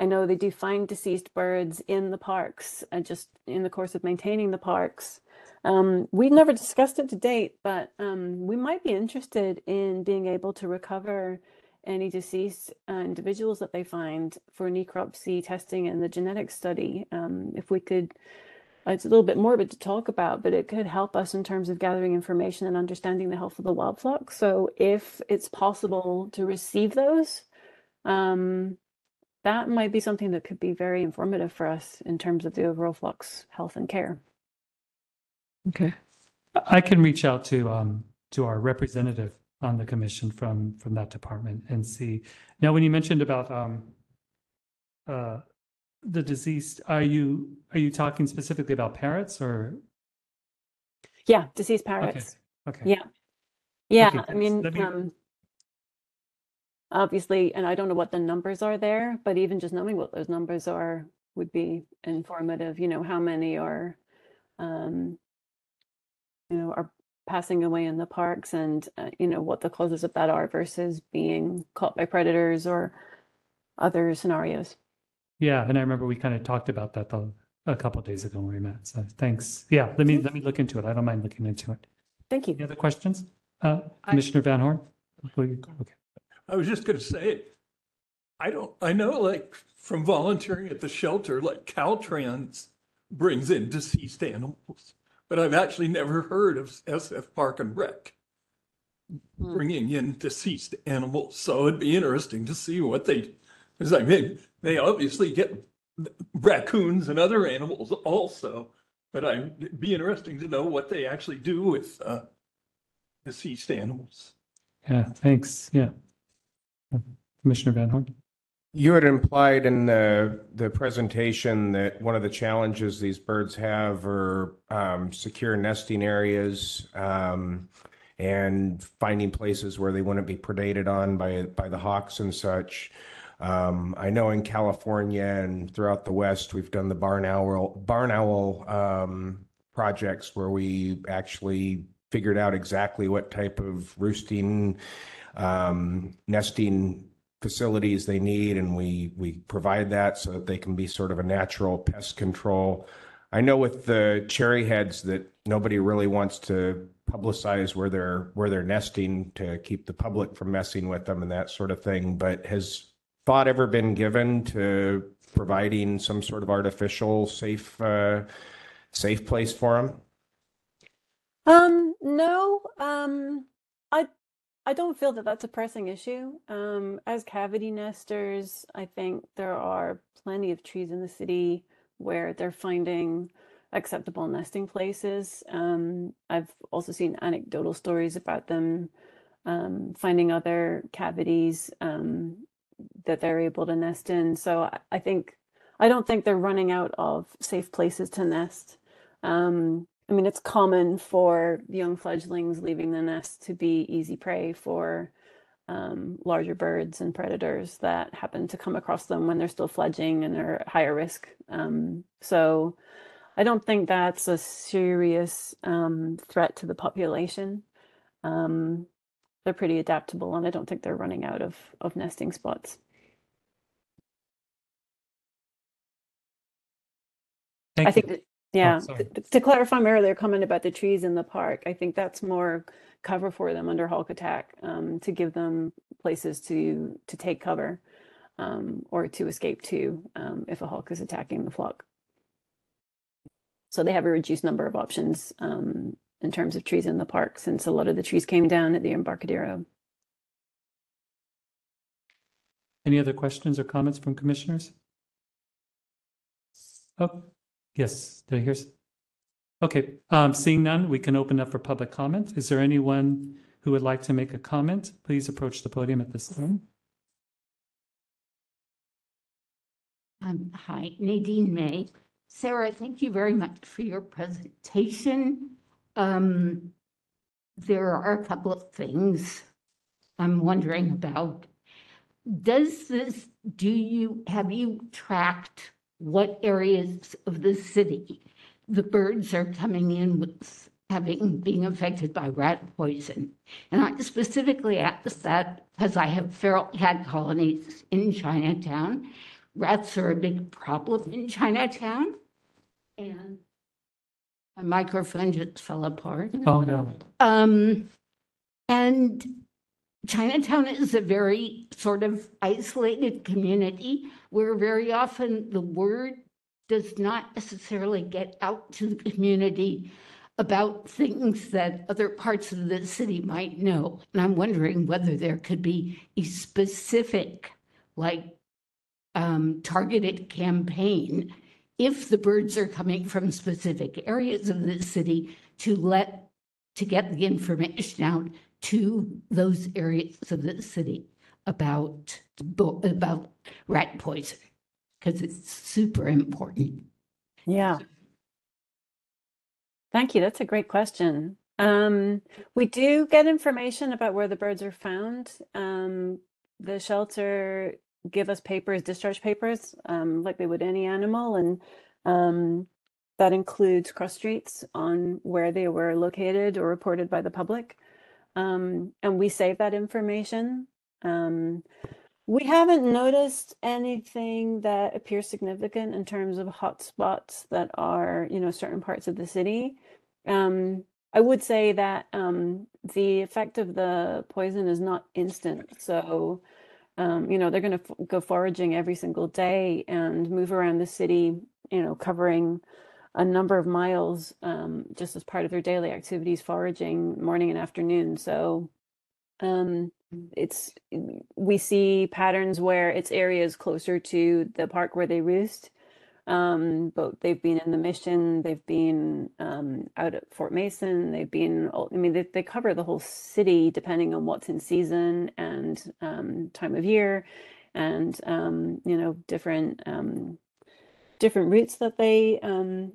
I know they do find deceased birds in the parks, just in the course of maintaining the parks. Um, we've never discussed it to date, but um, we might be interested in being able to recover any deceased uh, individuals that they find for necropsy testing and the genetic study. Um, if we could, it's a little bit morbid to talk about, but it could help us in terms of gathering information and understanding the health of the wild flock. So if it's possible to receive those, um, that might be something that could be very informative for us in terms of the overall flock's health and care. Okay. I can reach out to um to our representative on the commission from from that department and see. Now, when you mentioned about um uh the deceased, are you are you talking specifically about parrots or Yeah, deceased parrots. okay? Yeah. Yeah, Okay, I thanks. mean, Let me- um, obviously, and I don't know what the numbers are there, but even just knowing what those numbers are would be informative. You know, how many are, um, you know, are passing away in the parks, and uh, you know what the causes of that are versus being caught by predators or other scenarios. Yeah, and I remember we kind of talked about that the, a couple of days ago when we met. So thanks. Yeah, let me let me look into it. I don't mind looking into it. Thank you. Any other questions? Uh, Commissioner Van Horn? Okay. I was just gonna say, I don't, I know like from volunteering at the shelter, like Caltrans brings in deceased animals, but I've actually never heard of SF Park and Rec bringing in deceased animals. So it'd be interesting to see what they, because I mean, they obviously get raccoons and other animals also, but I, it'd be interesting to know what they actually do with, uh, deceased animals. Yeah, thanks. Yeah. Commissioner Van Horn? You had implied in the, the presentation that one of the challenges these birds have are um, secure nesting areas um, and finding places where they wouldn't be predated on by, by the hawks and such. Um, I know in California and throughout the West, we've done the barn owl, barn owl um, projects where we actually figured out exactly what type of roosting, um, nesting facilities they need, and we we provide that so that they can be sort of a natural pest control. I know with the cherry heads that nobody really wants to publicize where they're where they're nesting to keep the public from messing with them and that sort of thing. But has thought ever been given to providing some sort of artificial safe uh, safe place for them? Um, no, um, I don't feel that that's a pressing issue. Um, as cavity nesters, I think there are plenty of trees in the city where they're finding acceptable nesting places. Um, I've also seen anecdotal stories about them um, finding other cavities um, that they're able to nest in. So I, I think I don't think they're running out of safe places to nest. Um, I mean, it's common for young fledglings leaving the nest to be easy prey for um, larger birds and predators that happen to come across them when they're still fledging and are at higher risk. Um, so I don't think that's a serious um, threat to the population. Um, they're pretty adaptable, and I don't think they're running out of, of nesting spots. Thank I think that, yeah, sorry. t- to clarify my earlier comment about the trees in the park, I think that's more cover for them under hawk attack, um, to give them places to to take cover, um, or to escape to, um, if a hawk is attacking the flock. So they have a reduced number of options, um, in terms of trees in the park, since a lot of the trees came down at the Embarcadero. Any other questions or comments from commissioners? Oh, yes, did I hear? Okay, um, seeing none, we can open up for public comment. Is there anyone who would like to make a comment? Please approach the podium at this time. Um, hi, Nadine May. Sarah, thank you very much for your presentation. Um, there are a couple of things I'm wondering about. Does this, do you, have you tracked what areas of the city the birds are coming in with having, being affected by rat poison? And I specifically asked that because I have feral cat colonies in Chinatown. Rats are a big problem in Chinatown. And my microphone just fell apart. Oh, no. Um, and Chinatown is a very sort of isolated community where very often the word does not necessarily get out to the community about things that other parts of the city might know. And I'm wondering whether there could be a specific, like, um, targeted campaign if the birds are coming from specific areas of the city to let, to get the information out to those areas of the city about, about rat poison, because it's super important. Yeah. Thank you. That's a great question. Um, we do get information about where the birds are found. Um, the shelter give us papers, discharge papers, um, like they would any animal, and um, that includes cross streets on where they were located or reported by the public. Um, and we save that information. Um, we haven't noticed anything that appears significant in terms of hotspots that are, you know, certain parts of the city. Um, I would say that um, the effect of the poison is not instant. So, um, you know, they're going to f- go foraging every single day and move around the city, you know, covering a number of miles um, just as part of their daily activities, foraging morning and afternoon. So, um, it's we see patterns where it's areas closer to the park where they roost. Um, but they've been in the mission, they've been um, out at Fort Mason, they've been, I mean, they, they cover the whole city depending on what's in season and um, time of year and, um, you know, different different routes that they, um,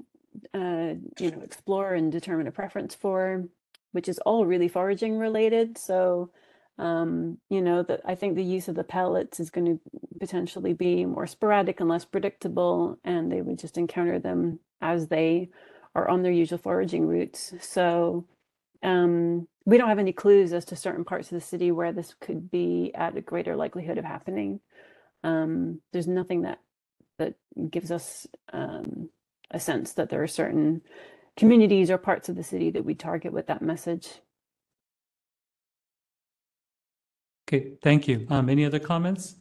uh, you know, explore and determine a preference for, which is all really foraging related. So, um, you know, that I think the use of the pellets is going to potentially be more sporadic and less predictable, and they would just encounter them as they are on their usual foraging routes. So um, we don't have any clues as to certain parts of the city where this could be at a greater likelihood of happening. Um, there's nothing that that gives us um, a sense that there are certain communities or parts of the city that we target with that message. Okay, thank you. Um, any other comments?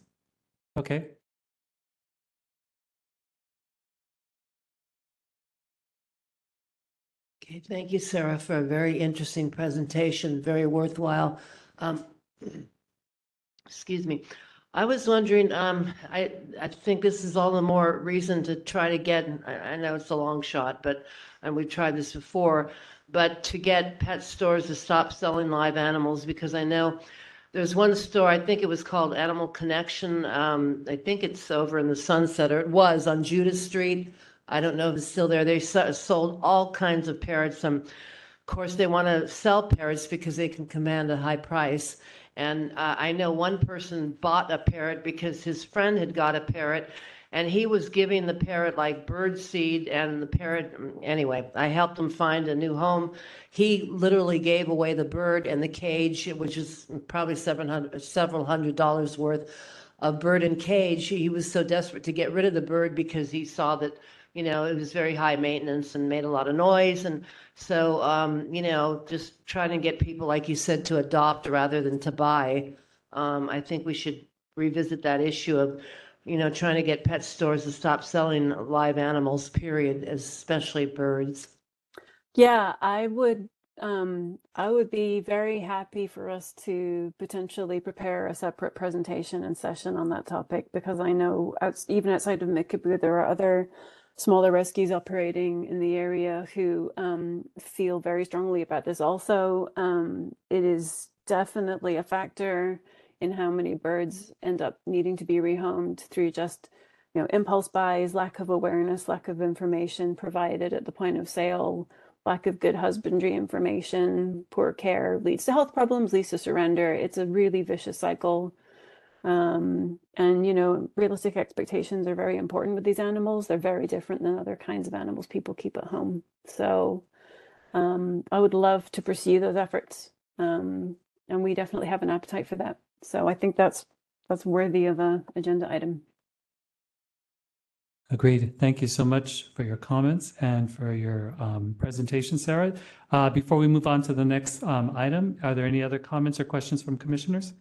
Okay, Okay, thank you, Sarah, for a very interesting presentation, very worthwhile. Um, Excuse me. I was wondering, um, I, I think this is all the more reason to try to get, I, I know it's a long shot, but, and we've tried this before, but to get pet stores to stop selling live animals, because I know there's one store, I think it was called Animal Connection. Um, I think it's over in the Sunset, or it was on Judah Street. I don't know if it's still there. They so- sold all kinds of parrots. Of course, they want to sell parrots because they can command a high price. And uh, I know one person bought a parrot because his friend had got a parrot and he was giving the parrot like bird seed and the parrot, anyway, I helped him find a new home. He literally gave away the bird and the cage, which is probably seven hundred, several hundred dollars worth of bird and cage. He was so desperate to get rid of the bird because he saw that, you know, it was very high maintenance and made a lot of noise. And so, um, you know, just trying to get people, like you said, to adopt rather than to buy. Um, I think we should revisit that issue of, you know, trying to get pet stores to stop selling live animals, period, especially birds. Yeah, I would um I would be very happy for us to potentially prepare a separate presentation and session on that topic because I know outs even outside of Mickaboo there are other smaller rescues operating in the area who um feel very strongly about this also. Um it is definitely a factor in how many birds end up needing to be rehomed through just you know impulse buys, lack of awareness, lack of information provided at the point of sale lack of good husbandry information, poor care leads to health problems, leads to surrender. It's a really vicious cycle. Um, and, you know, realistic expectations are very important with these animals. They're very different than other kinds of animals people keep at home. So um, I would love to pursue those efforts. Um, and we definitely have an appetite for that. So I think that's that's worthy of a agenda item. agreed. Thank you so much for your comments and for your um, presentation, Sarah. Uh, before we move on to the next um, item, are there any other comments or questions from commissioners?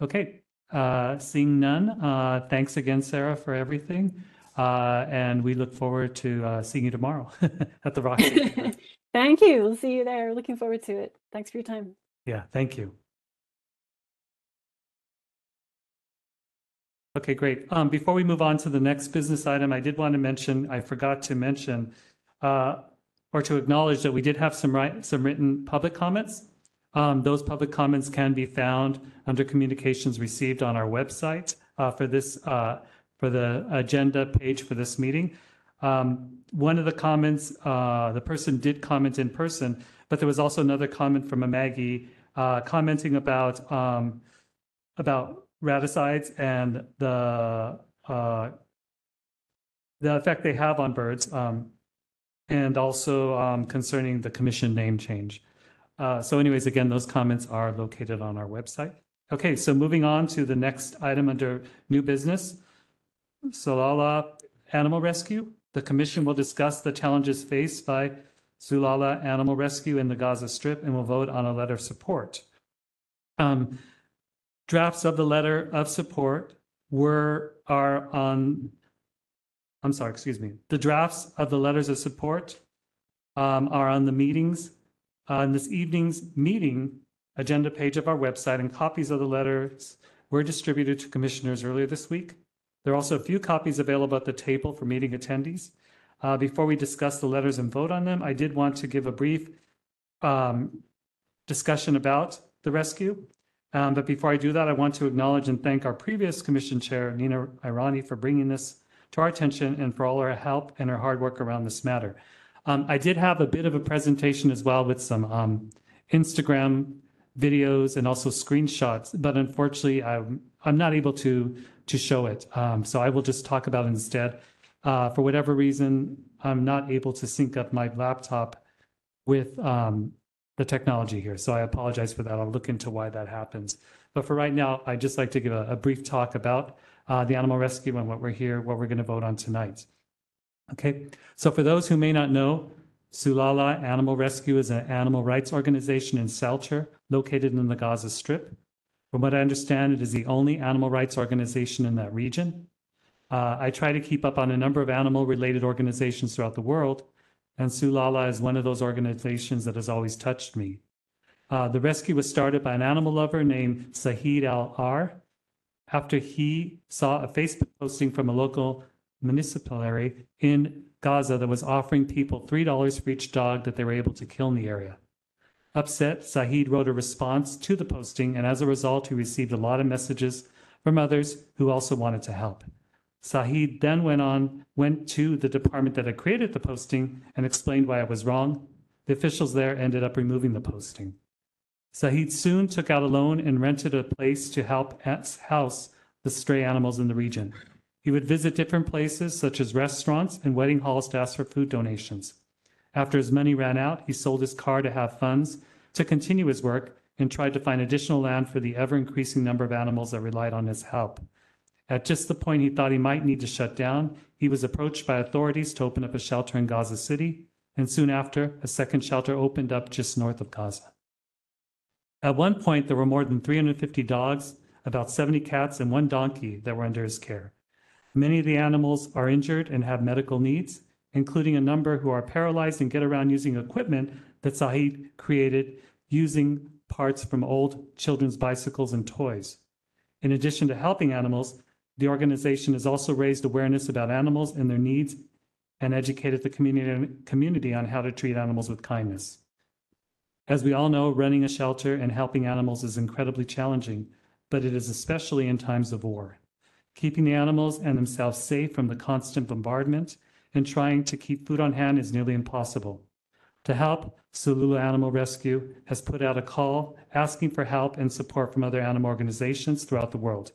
Okay, uh, seeing none, uh, thanks again, Sarah, for everything. Uh, and we look forward to uh, seeing you tomorrow at the Roxy. Thank you. We'll see you there. Looking forward to it. Thanks for your time. Yeah, thank you. Okay, great. Um, before we move on to the next business item, I did want to mention, I forgot to mention, uh, or to acknowledge that we did have some right, some written public comments. Um, those public comments can be found under communications received on our website, uh, for this, uh, for the agenda page for this meeting. Um, one of the comments, uh, the person did comment in person, but there was also another comment from a Maggie, uh, commenting about, um, about raticides and the uh, the effect they have on birds, um, and also um, concerning the commission name change. Uh, so, anyways, again, those comments are located on our website. Okay, so moving on to the next item under new business, Sulala Animal Rescue. The commission will discuss the challenges faced by Sulala Animal Rescue in the Gaza Strip and will vote on a letter of support. Um, drafts of the letter of support were, are on, I'm sorry, excuse me. The drafts of the letters of support um, are on the meetings, on this evening's meeting agenda page of our website, and copies of the letters were distributed to commissioners earlier this week. There are also a few copies available at the table for meeting attendees. Uh, Before we discuss the letters and vote on them, I did want to give a brief um, discussion about the rescue. Um, But before I do that, I want to acknowledge and thank our previous commission chair, Nina Irani, for bringing this to our attention and for all her help and her hard work around this matter. Um, I did have a bit of a presentation as well with some um, Instagram videos and also screenshots, but unfortunately, I'm, I'm not able to, to show it. Um, so I will just talk about instead. Uh, for whatever reason, I'm not able to sync up my laptop with um, the technology here. So I apologize for that. I'll look into why that happens. But for right now, I'd just like to give a, a brief talk about uh, the animal rescue and what we're here, what we're going to vote on tonight. Okay, so for those who may not know, Sulala Animal Rescue is an animal rights organization in Salcher, located in the Gaza Strip. From what I understand, it is the only animal rights organization in that region. Uh, I try to keep up on a number of animal-related organizations throughout the world, and Sulala is one of those organizations that has always touched me. Uh, the rescue was started by an animal lover named Sahid Al Ar after he saw a Facebook posting from a local municipality in Gaza that was offering people $3 for each dog that they were able to kill in the area. Upset, Sahid wrote a response to the posting, and as a result, he received a lot of messages from others who also wanted to help. Sahid then went on, went to the department that had created the posting and explained why it was wrong. The officials there ended up removing the posting. Sahid soon took out a loan and rented a place to help house the stray animals in the region. He would visit different places, such as restaurants and wedding halls, to ask for food donations. After his money ran out, he sold his car to have funds to continue his work and tried to find additional land for the ever increasing number of animals that relied on his help. At just the point he thought he might need to shut down, he was approached by authorities to open up a shelter in Gaza City, and soon after, a second shelter opened up just north of Gaza. At one point, there were more than 350 dogs, about 70 cats, and one donkey that were under his care. Many of the animals are injured and have medical needs, including a number who are paralyzed and get around using equipment that Sahid created using parts from old children's bicycles and toys. In addition to helping animals, the organization has also raised awareness about animals and their needs and educated the community, community on how to treat animals with kindness. As we all know, running a shelter and helping animals is incredibly challenging, but it is especially in times of war keeping the animals and themselves safe from the constant bombardment, and trying to keep food on hand is nearly impossible. To help, Sulala Animal Rescue has put out a call asking for help and support from other animal organizations throughout the world.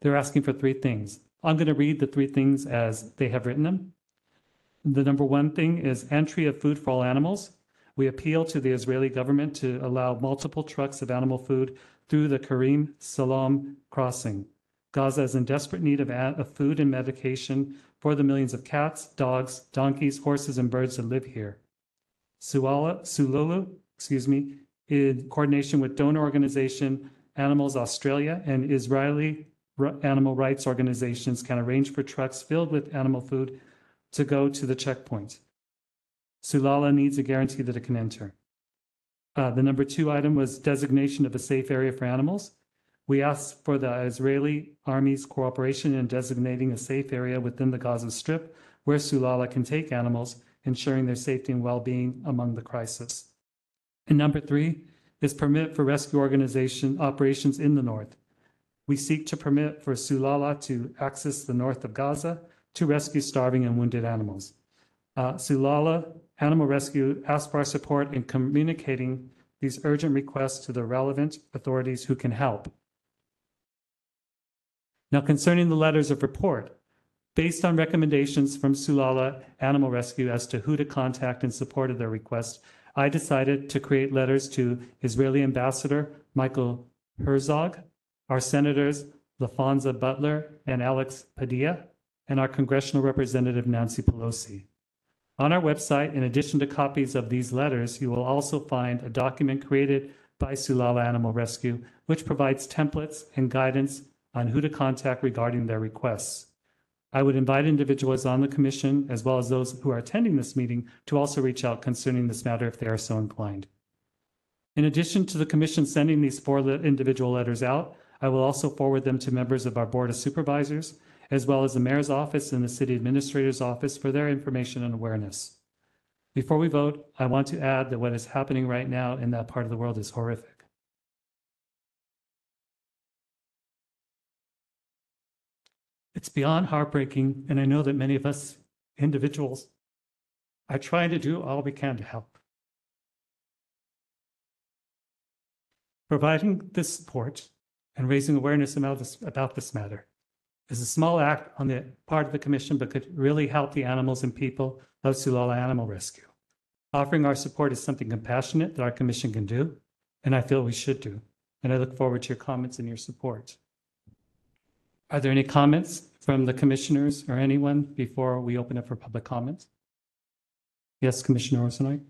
They're asking for three things. I'm going to read the three things as they have written them. The number one thing is entry of food for all animals. We appeal to the Israeli government to allow multiple trucks of animal food through the Kerem Shalom crossing. Gaza is in desperate need of, of food and medication for the millions of cats, dogs, donkeys, horses, and birds that live here. Suala, Sululu, excuse me, in coordination with donor organization Animals Australia and Israeli animal rights organizations can arrange for trucks filled with animal food to go to the checkpoint. Sulala needs a guarantee that it can enter. Uh, the number two item was designation of a safe area for animals. We ask for the Israeli Army's cooperation in designating a safe area within the Gaza Strip where Sulala can take animals, ensuring their safety and well-being among the crisis. And number three is permit for rescue organization operations in the north. We seek to permit for Sulala to access the north of Gaza to rescue starving and wounded animals. Uh, Sulala Animal Rescue asks for our support in communicating these urgent requests to the relevant authorities who can help. Now, concerning the letters of report, based on recommendations from Sulala Animal Rescue as to who to contact in support of their request, I decided to create letters to Israeli Ambassador Michael Herzog, our senators Laphonza Butler and Alex Padilla, and our congressional representative Nancy Pelosi. On our website, in addition to copies of these letters, you will also find a document created by Sulala Animal Rescue, which provides templates and guidance on who to contact regarding their requests. I would invite individuals on the commission, as well as those who are attending this meeting, to also reach out concerning this matter if they are so inclined. In addition to the commission sending these four individual letters out, I will also forward them to members of our Board of Supervisors, as well as the mayor's office and the city administrator's office for their information and awareness. Before we vote, I want to add that what is happening right now in that part of the world is horrific. It's beyond heartbreaking, and I know that many of us individuals are trying to do all we can to help. Providing this support and raising awareness about this, about this matter is a small act on the part of the commission, but could really help the animals and people of Sulala Animal Rescue. Offering our support is something compassionate that our commission can do, and I feel we should do. And I look forward to your comments and your support. Are there any comments from the commissioners or anyone before we open up for public comments? Yes, Commissioner Orsinoy?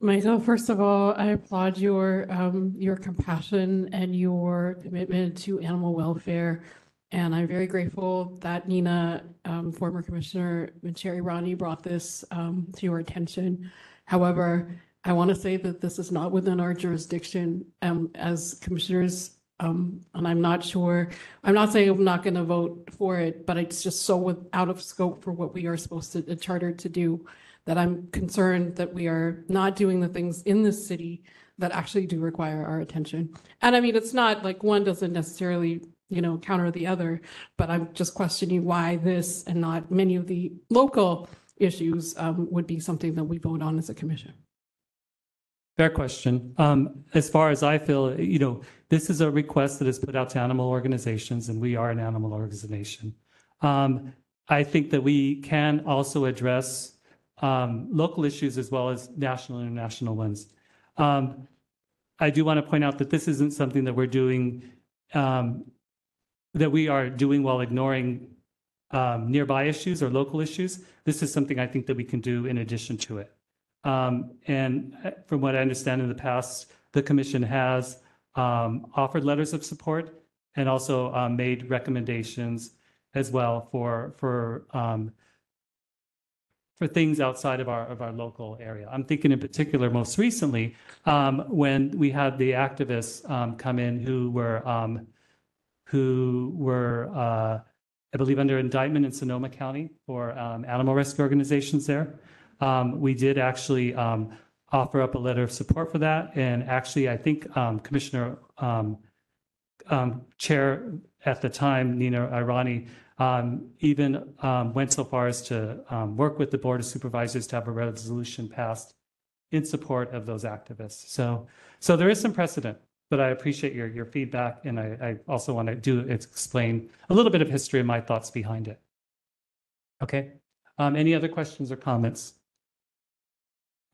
Michael, first of all, I applaud your, um, your compassion and your commitment to animal welfare. And I'm very grateful that Nina, um, former Commissioner Chair Irani brought this, um, to your attention. However, I want to say that this is not within our jurisdiction, um, as commissioners. Um, and I'm not sure, I'm not saying I'm not going to vote for it, but it's just so with- out of scope for what we are supposed to, the charter to do that I'm concerned that we are not doing the things in this city that actually do require our attention. And I mean, it's not like one doesn't necessarily, you know, counter the other, but I'm just questioning why this and not many of the local issues um, would be something that we vote on as a commission. Fair question. Um, as far as I feel, you know, this is a request that is put out to animal organizations, and we are an animal organization. Um, I think that we can also address um, local issues as well as national and international ones. Um, I do want to point out that this isn't something that we're doing, um, that we are doing while ignoring um, nearby issues or local issues. This is something I think that we can do in addition to it. Um, and uh, from what I understand in the past, the commission has um, offered letters of support and also um, made recommendations as well for for um, for things outside of our of our local area. I'm thinking in particular, most recently, um, when we had the activists um, come in who were who were uh, I believe under indictment in Sonoma County for animal rescue organizations there. Um, we did actually um, offer up a letter of support for that. And actually, I think um, Commissioner um, um, Chair at the time, Nina Irani, um, even um, went so far as to um, work with the Board of Supervisors to have a resolution passed in support of those activists. So, so there is some precedent, but I appreciate your, your feedback. And I, I also want to do explain a little bit of history and my thoughts behind it. Okay. Um, any other questions or comments?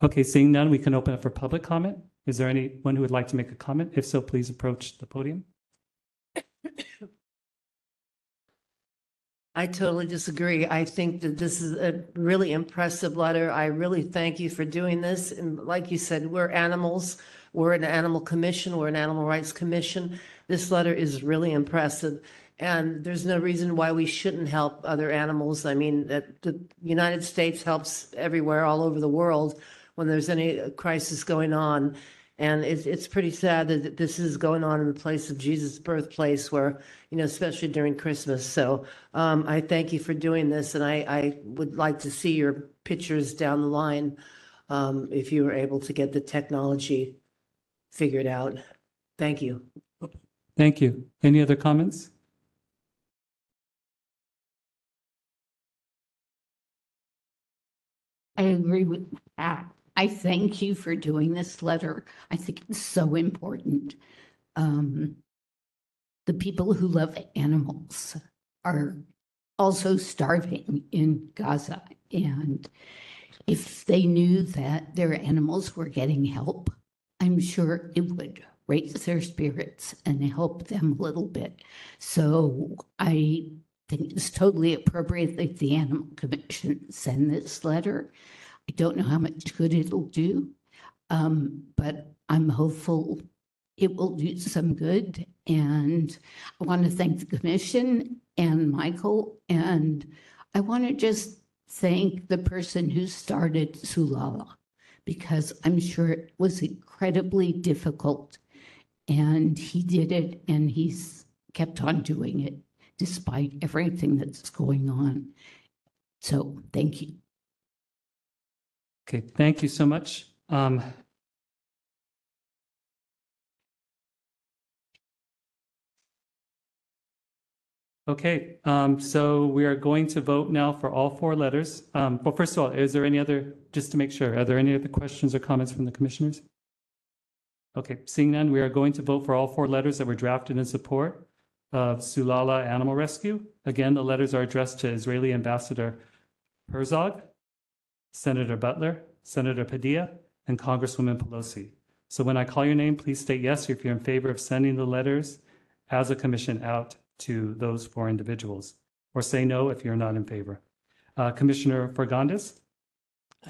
Okay, seeing none, we can open up for public comment. Is there anyone who would like to make a comment? If so, please approach the podium. I totally disagree. I think that this is a really impressive letter. I really thank you for doing this. And like you said, we're animals. We're an animal commission. We're an animal rights commission. This letter is really impressive. And there's no reason why we shouldn't help other animals. I mean, the United States helps everywhere, all over the world, when there's any crisis going on. And it's, it's pretty sad that this is going on in the place of Jesus' birthplace where, you know, especially during Christmas. So um, I thank you for doing this and I, I would like to see your pictures down the line um, if you were able to get the technology figured out. Thank you. Thank you. Any other comments? I agree with that. I thank you for doing this letter. I think it's so important. Um, the people who love animals are also starving in Gaza. And if they knew that their animals were getting help, I'm sure it would raise their spirits and help them a little bit. So I think it's totally appropriate that the Animal Commission send this letter. I don't know how much good it'll do, um, but I'm hopeful it will do some good. And I want to thank the commission and Michael. And I want to just thank the person who started Sulala because I'm sure it was incredibly difficult. And he did it and he's kept on doing it despite everything that's going on. So thank you. Okay, thank you so much. Um, Okay, um, so we are going to vote now for all four letters. Um, Well, first of all, is there any other, just to make sure, are there any other questions or comments from the commissioners? Okay, seeing none, we are going to vote for all four letters that were drafted in support of Sulala Animal Rescue. Again, the letters are addressed to Israeli Ambassador Herzog, Senator Butler, Senator Padilla, and Congresswoman Pelosi. So when I call your name, please state yes if you're in favor of sending the letters as a commission out to those four individuals, or say no if you're not in favor. Uh, Commissioner Fagundes,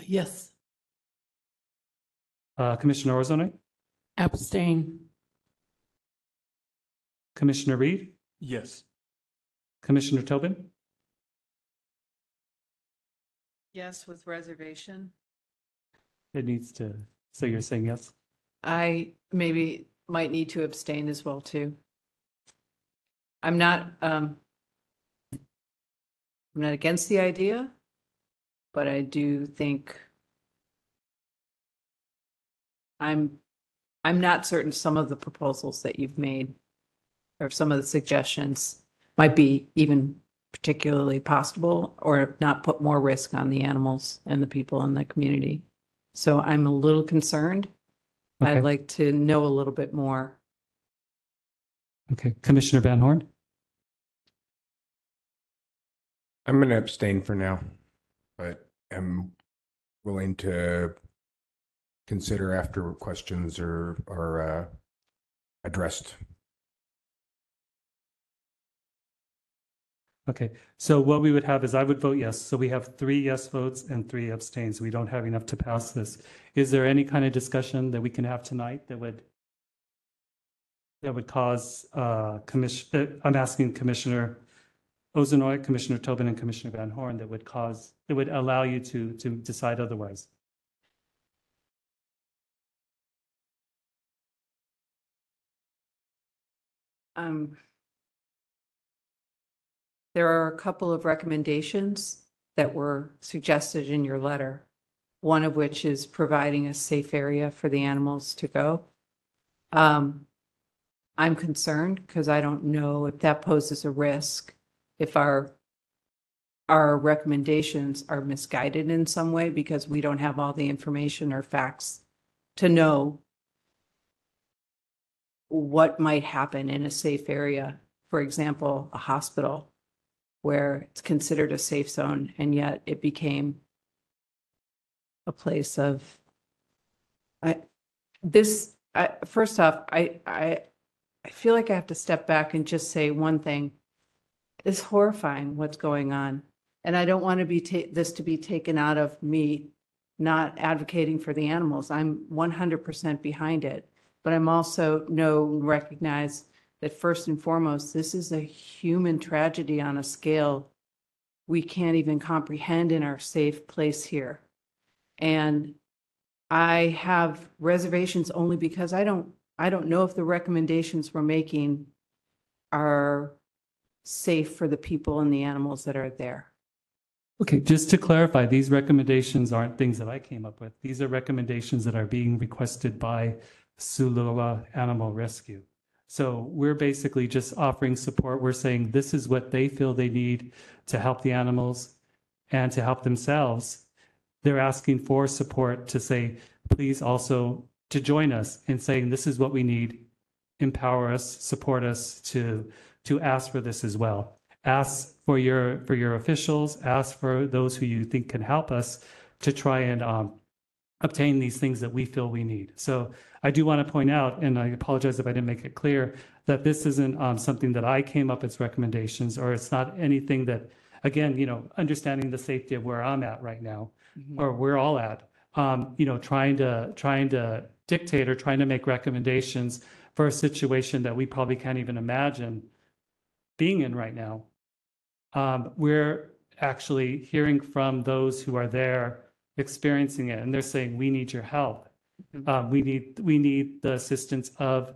Yes. uh, Commissioner Orzone, Abstain. Commissioner Reed, Yes. Commissioner Tobin, Yes, with reservation. it needs to, so you're saying yes? I maybe might need to abstain as well, too. I'm not, um, I'm not against the idea, but I do think I'm, I'm not certain some of the proposals that you've made or some of the suggestions might be even particularly possible or not put more risk on the animals and the people in the community. So I'm a little concerned. Okay. I'd like to know a little bit more. Okay, Commissioner Van Horn? I'm going to abstain for now, but am willing to consider after questions are, are uh, addressed. Okay, so what we would have is I would vote yes. So we have three yes votes and three abstains. We don't have enough to pass this. Is there any kind of discussion that we can have tonight that would that would cause uh commission, uh, I'm asking Commissioner Ozenoy, Commissioner Tobin, and Commissioner Van Horn that would cause, that would allow you to to decide otherwise? Um, there are a couple of recommendations that were suggested in your letter. One of which is providing a safe area for the animals to go. Um, I'm concerned because I don't know if that poses a risk. If our, our recommendations are misguided in some way because we don't have all the information or facts to know what might happen in a safe area. For example, a hospital where it's considered a safe zone and yet it became a place of, I, this, I, first off, I, I, I feel like I have to step back and just say one thing. It's horrifying what's going on. And I don't want to be, ta- this to be taken out of me not advocating for the animals. I'm one hundred percent behind it. But I'm also know, recognize that first and foremost, this is a human tragedy on a scale we can't even comprehend in our safe place here. And I have reservations only because I don't, I don't know if the recommendations we're making are safe for the people and the animals that are there. Okay, just to clarify, these recommendations aren't things that I came up with. These are recommendations that are being requested by Sulala Animal Rescue. So we're basically just offering support. We're saying this is what they feel they need to help the animals and to help themselves. They're asking for support to say, please also to join us in saying this is what we need. Empower us, support us to to ask for this as well. Ask for your for your officials. Ask for those who you think can help us to try and um, obtain these things that we feel we need. So I do want to point out, and I apologize if I didn't make it clear, that this isn't um, something that I came up as recommendations, or it's not anything that, again, you know, understanding the safety of where I'm at right now. or we're all at, um, you know, trying to, trying to dictate or trying to make recommendations for a situation that we probably can't even imagine being in right now. Um, we're actually hearing from those who are there experiencing it, and they're saying, we need your help. Um, we need, we need the assistance of,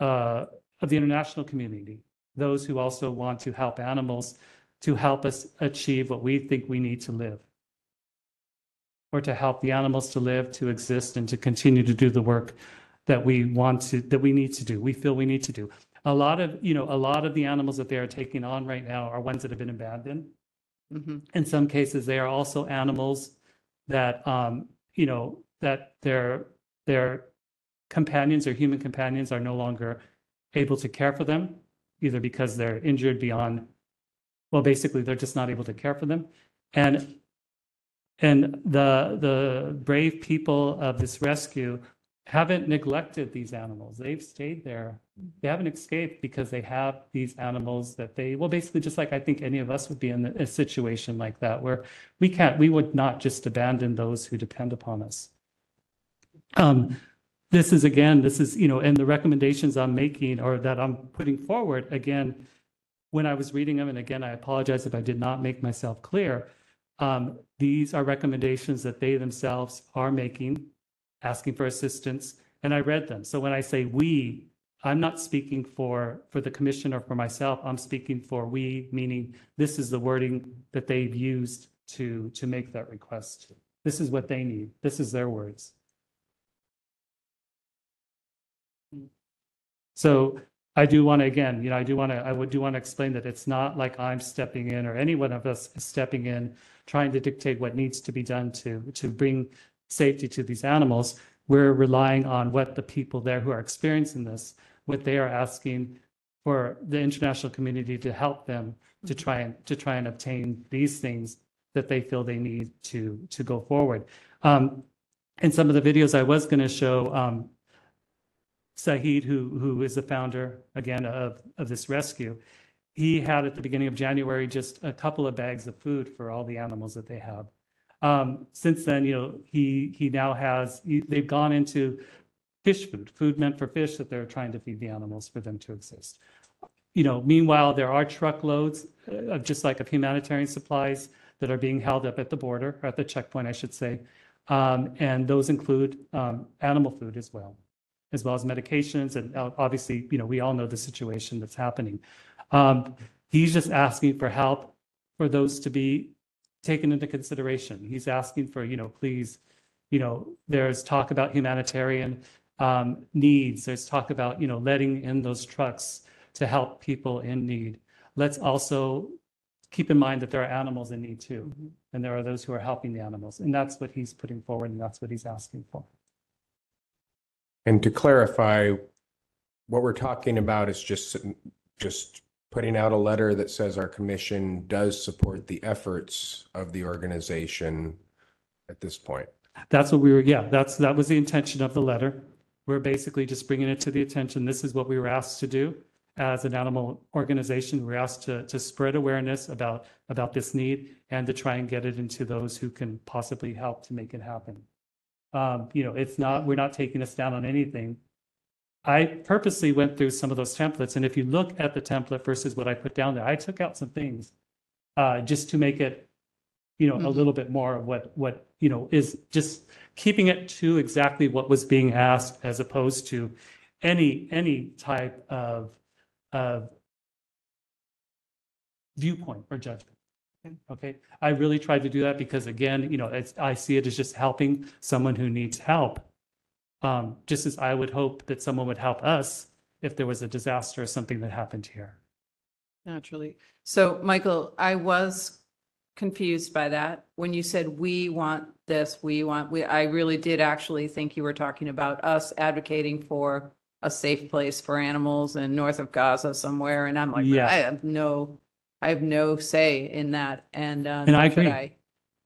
uh, of the international community, those who also want to help animals to help us achieve what we think we need to live or to help the animals to live, to exist, and to continue to do the work that we want to, that we need to do, we feel we need to do. A lot of, you know, a lot of the animals that they are taking on right now are ones that have been abandoned. In some cases, they are also animals that, um, you know, that their, their companions or human companions are no longer able to care for them, either because they're injured beyond, well, basically, they're just not able to care for them. And and the the brave people of this rescue haven't neglected these animals. They've stayed there. They haven't escaped because they have these animals that they well, basically, just like I think any of us would be in a situation like that, where we can't, we would not just abandon those who depend upon us. Um, this is again, this is you know, and the recommendations I'm making or that I'm putting forward again. When I was reading them, and again, I apologize if I did not make myself clear. Um, these are recommendations that they themselves are making, asking for assistance, and I read them. So when I say we, I'm not speaking for, for the commission or for myself. I'm speaking for we, meaning this is the wording that they've used to, to make that request. This is what they need. This is their words. So I do want to, again, you know, I do want to, I would do want to explain that it's not like I'm stepping in or any one of us is stepping in, trying to dictate what needs to be done to, to bring safety to these animals. We're relying on what the people there who are experiencing this, what they are asking for the international community to help them to try and, to try and obtain these things that they feel they need to, to go forward. Um, in some of the videos I was going to show, um, who, who is the founder, again, of, of this rescue, he had at the beginning of January just a couple of bags of food for all the animals that they have. Um, since then, you know, he, he now has, he- they've gone into fish food, food meant for fish that they're trying to feed the animals for them to exist. You know, meanwhile, there are truckloads uh, of just like of humanitarian supplies that are being held up at the border, or at the checkpoint, I should say. Um, and those include, um, animal food as well as well as medications. And uh, obviously, you know, we all know the situation that's happening. Um, he's just asking for help for those to be taken into consideration. He's asking for, you know, please, you know, there's talk about humanitarian um, needs. There's talk about, you know, letting in those trucks to help people in need. Let's also keep in mind that there are animals in need too. And there are those who are helping the animals. And that's what he's putting forward and that's what he's asking for. And to clarify, what we're talking about is just, just putting out a letter that says our commission does support the efforts of the organization at this point. That's what we were, yeah, that's, that was the intention of the letter. We're basically just bringing it to the attention. This is what we were asked to do as an animal organization. We We're asked to, to spread awareness about, about this need and to try and get it into those who can possibly help to make it happen. Um, you know, it's not, we're not taking us down on anything. I purposely went through some of those templates, and if you look at the template versus what I put down there, I took out some things uh, just to make it, you know, a Mhm. little bit more of what, what, you know, is just keeping it to exactly what was being asked as opposed to any, any type of, of viewpoint or judgment. Okay, I really tried to do that because again, you know, it's, I see it as just helping someone who needs help. Um, just as I would hope that someone would help us if there was a disaster or something that happened here. Naturally. So, Michael, I was confused by that. When you said, we want this, we want, we, I really did actually think you were talking about us advocating for a safe place for animals in north of Gaza somewhere. And I'm like, Yeah. I have no, I have no say in that. And, uh, And I nor should agree.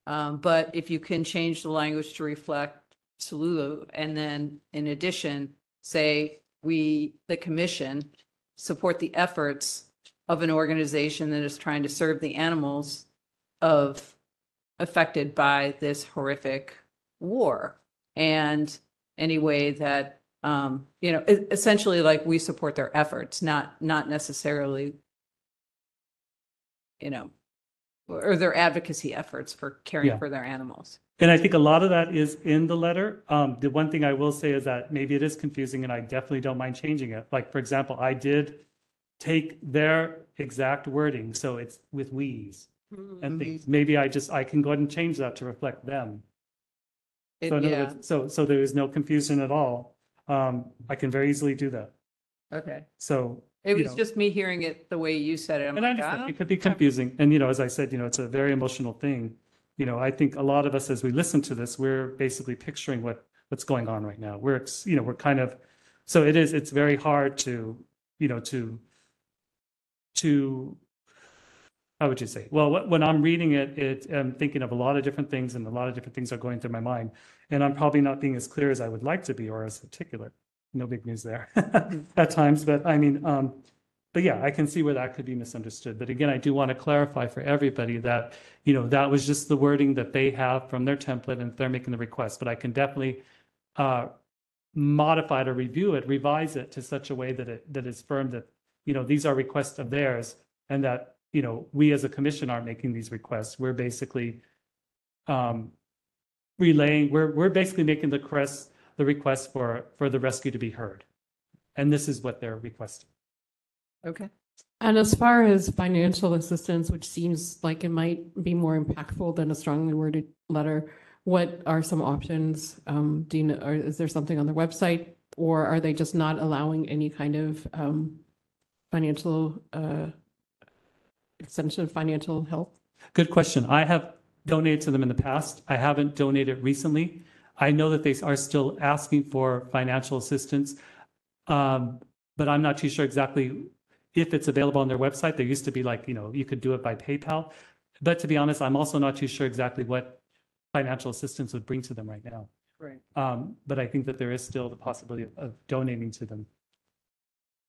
Um, but if you can change the language to reflect Salulu, and then in addition, say, we, the commission, support the efforts of an organization that is trying to serve the animals of affected by this horrific war. And any way that, um, you know, e- essentially like we support their efforts, not, not necessarily, you know, or their advocacy efforts for caring Yeah. for their animals. And I think a lot of that is in the letter. Um, the one thing I will say is that maybe it is confusing and I definitely don't mind changing it. Like, for example, I did take their exact wording, so it's with we's and things. Maybe I just, I can go ahead and change that to reflect them. It- So in other yeah, words, so, so there is no confusion at all. Um, I can very easily do that. okay. So. It you was know, just me hearing it the way you said it. I'm And I like, understand, "Ah." it could be confusing. And, you know, as I said, you know, it's a very emotional thing. You know, I think a lot of us, as we listen to this, we're basically picturing what, what's going on right now. We're, you know, we're kind of, so it is, it's very hard to, you know, to, to, how would you say? Well, when I'm reading it, it, I'm thinking of a lot of different things and a lot of different things are going through my mind. And I'm probably not being as clear as I would like to be or as articulate. No big news there at times, but I mean, um, but yeah, I can see where that could be misunderstood. But again, I do want to clarify for everybody that, you know, that was just the wording that they have from their template and they're making the request. But I can definitely uh, modify it or review it, revise it to such a way that it that is firm that, you know, these are requests of theirs and that, you know, we as a commission aren't making these requests. We're basically um, relaying, we're we're basically making the request the request for for the rescue to be heard. And this is what they're requesting. Okay. And as far as financial assistance, which seems like it might be more impactful than a strongly worded letter, what are some options? Um, do you know, or is there something on their website? Or are they just not allowing any kind of um, financial uh, extension of financial help? Good question. I have donated to them in the past. I haven't donated recently. I know that they are still asking for financial assistance. Um, but I'm not too sure exactly if it's available on their website. There used to be like, you know, you could do it by PayPal. But to be honest, I'm also not too sure exactly what financial assistance would bring to them right now. Right. Um, but I think that there is still the possibility of, of donating to them.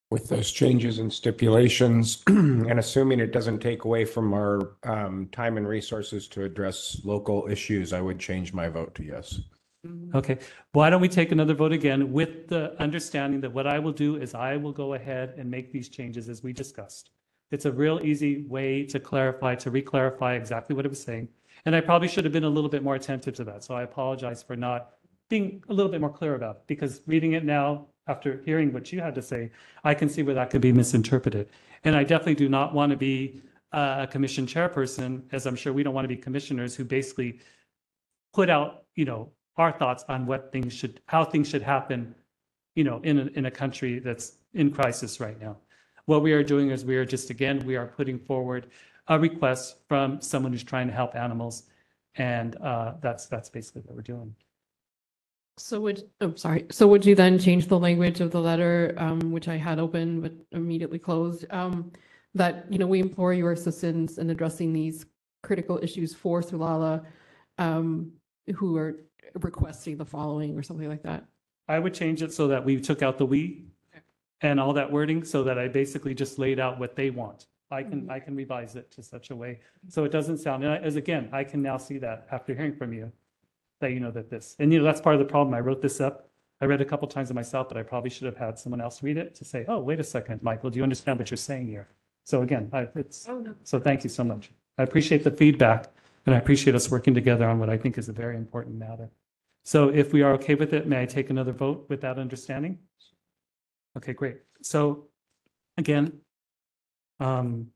With those changes and stipulations, and assuming it doesn't take away from our um, time and resources to address local issues, I would change my vote to yes. Mm-hmm. Okay, why don't we take another vote again with the understanding that what I will do is I will go ahead and make these changes as we discussed. It's a real easy way to clarify, to re-clarify exactly what I was saying. And I probably should have been a little bit more attentive to that. So I apologize for not being a little bit more clear about it because reading it now, after hearing what you had to say, I can see where that could be misinterpreted. And I definitely do not want to be a commission chairperson, as I'm sure we don't want to be commissioners who basically put out, you know, our thoughts on what things should, how things should happen, you know, in a, in a country that's in crisis right now. What we are doing is we are just, again, we are putting forward a request from someone who's trying to help animals. And uh, that's, that's basically what we're doing. So would, oh, sorry. So would you then change the language of the letter, um, which I had open but immediately closed? Um, that, you know, we implore your assistance in addressing these critical issues for Sulala, um, who are requesting the following or something like that. I would change it so that we took out the "we" and all that wording so that I basically just laid out what they want. I can, mm-hmm. I can revise it to such a way, so it doesn't sound, and I- as again, I can now see that after hearing from you, that you know that this, and you know, that's part of the problem. I wrote this up. I read a couple times of myself, but I probably should have had someone else read it to say, oh, wait a second, Michael, do you understand what you're saying here? So again, I, it's, Oh, no. so thank you so much. I appreciate the feedback and I appreciate us working together on what I think is a very important matter. So if we are okay with it, may I take another vote with that understanding? Okay, great. So again, um,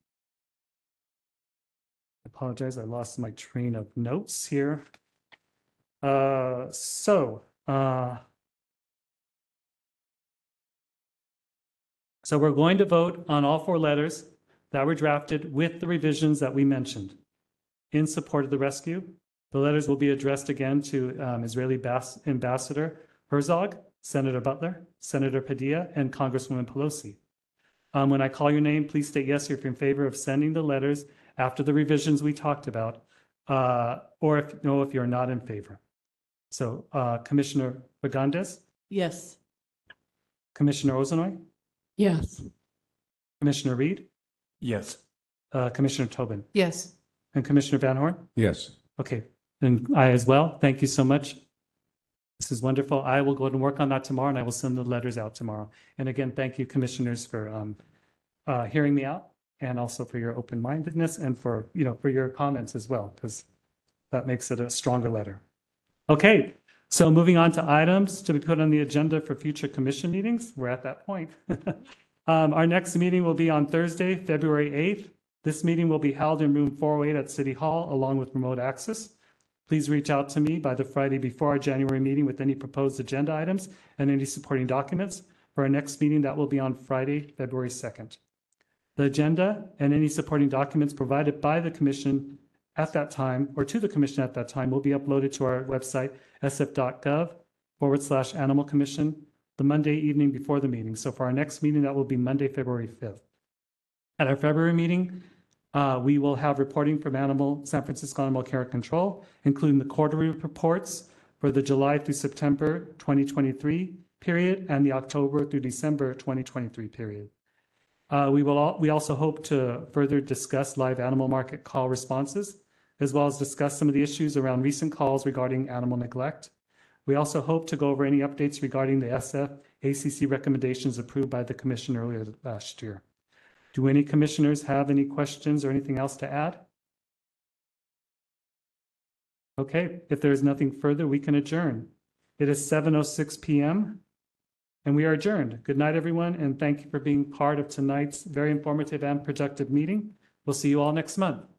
I apologize, I lost my train of notes here. Uh, so, uh, so we're going to vote on all four letters that were drafted with the revisions that we mentioned in support of the rescue. The letters will be addressed again to um, Israeli Bas- Ambassador Herzog, Senator Butler, Senator Padilla, and Congresswoman Pelosi. Um, When I call your name, please state yes if you're in favor of sending the letters after the revisions we talked about, uh, or if, no, if you're not in favor. So uh, Commissioner Fagundes, Yes. Commissioner Ozanoy, Yes. Commissioner Reed, Yes. uh, Commissioner Tobin, Yes. And Commissioner Van Horn? Yes. Okay, and I as well. Thank you so much. This is wonderful. I will go ahead and work on that tomorrow and I will send the letters out tomorrow. And again, thank you commissioners for um, uh, hearing me out and also for your open-mindedness and for, you know, for your comments as well, because that makes it a stronger letter. Okay, so moving on to items to be put on the agenda for future commission meetings. We're at that point. Um, Our next meeting will be on Thursday, February 8th. This meeting will be held in room 408 at City Hall along with remote access. Please reach out to me by the Friday before our January meeting with any proposed agenda items and any supporting documents. For our next meeting, that will be on Friday, February 2nd. The agenda and any supporting documents provided by the commission at that time or to the commission at that time will be uploaded to our website, sf.gov forward slash animal commission, the Monday evening before the meeting. So for our next meeting, that will be Monday, February 5th. At our February meeting, uh, we will have reporting from Animal, San Francisco Animal Care and Control, including the quarterly reports for the July through September 2023 period and the October through December 2023 period. Uh, we will, al- we also hope to further discuss live animal market call responses, as well as discuss some of the issues around recent calls regarding animal neglect. We also hope to go over any updates regarding the SF ACC recommendations approved by the commission earlier last year. Do any commissioners have any questions or anything else to add? Okay, if there is nothing further, we can adjourn. It is 7:06 PM and we are adjourned. Good night, everyone, and thank you for being part of tonight's very informative and productive meeting. We'll see you all next month.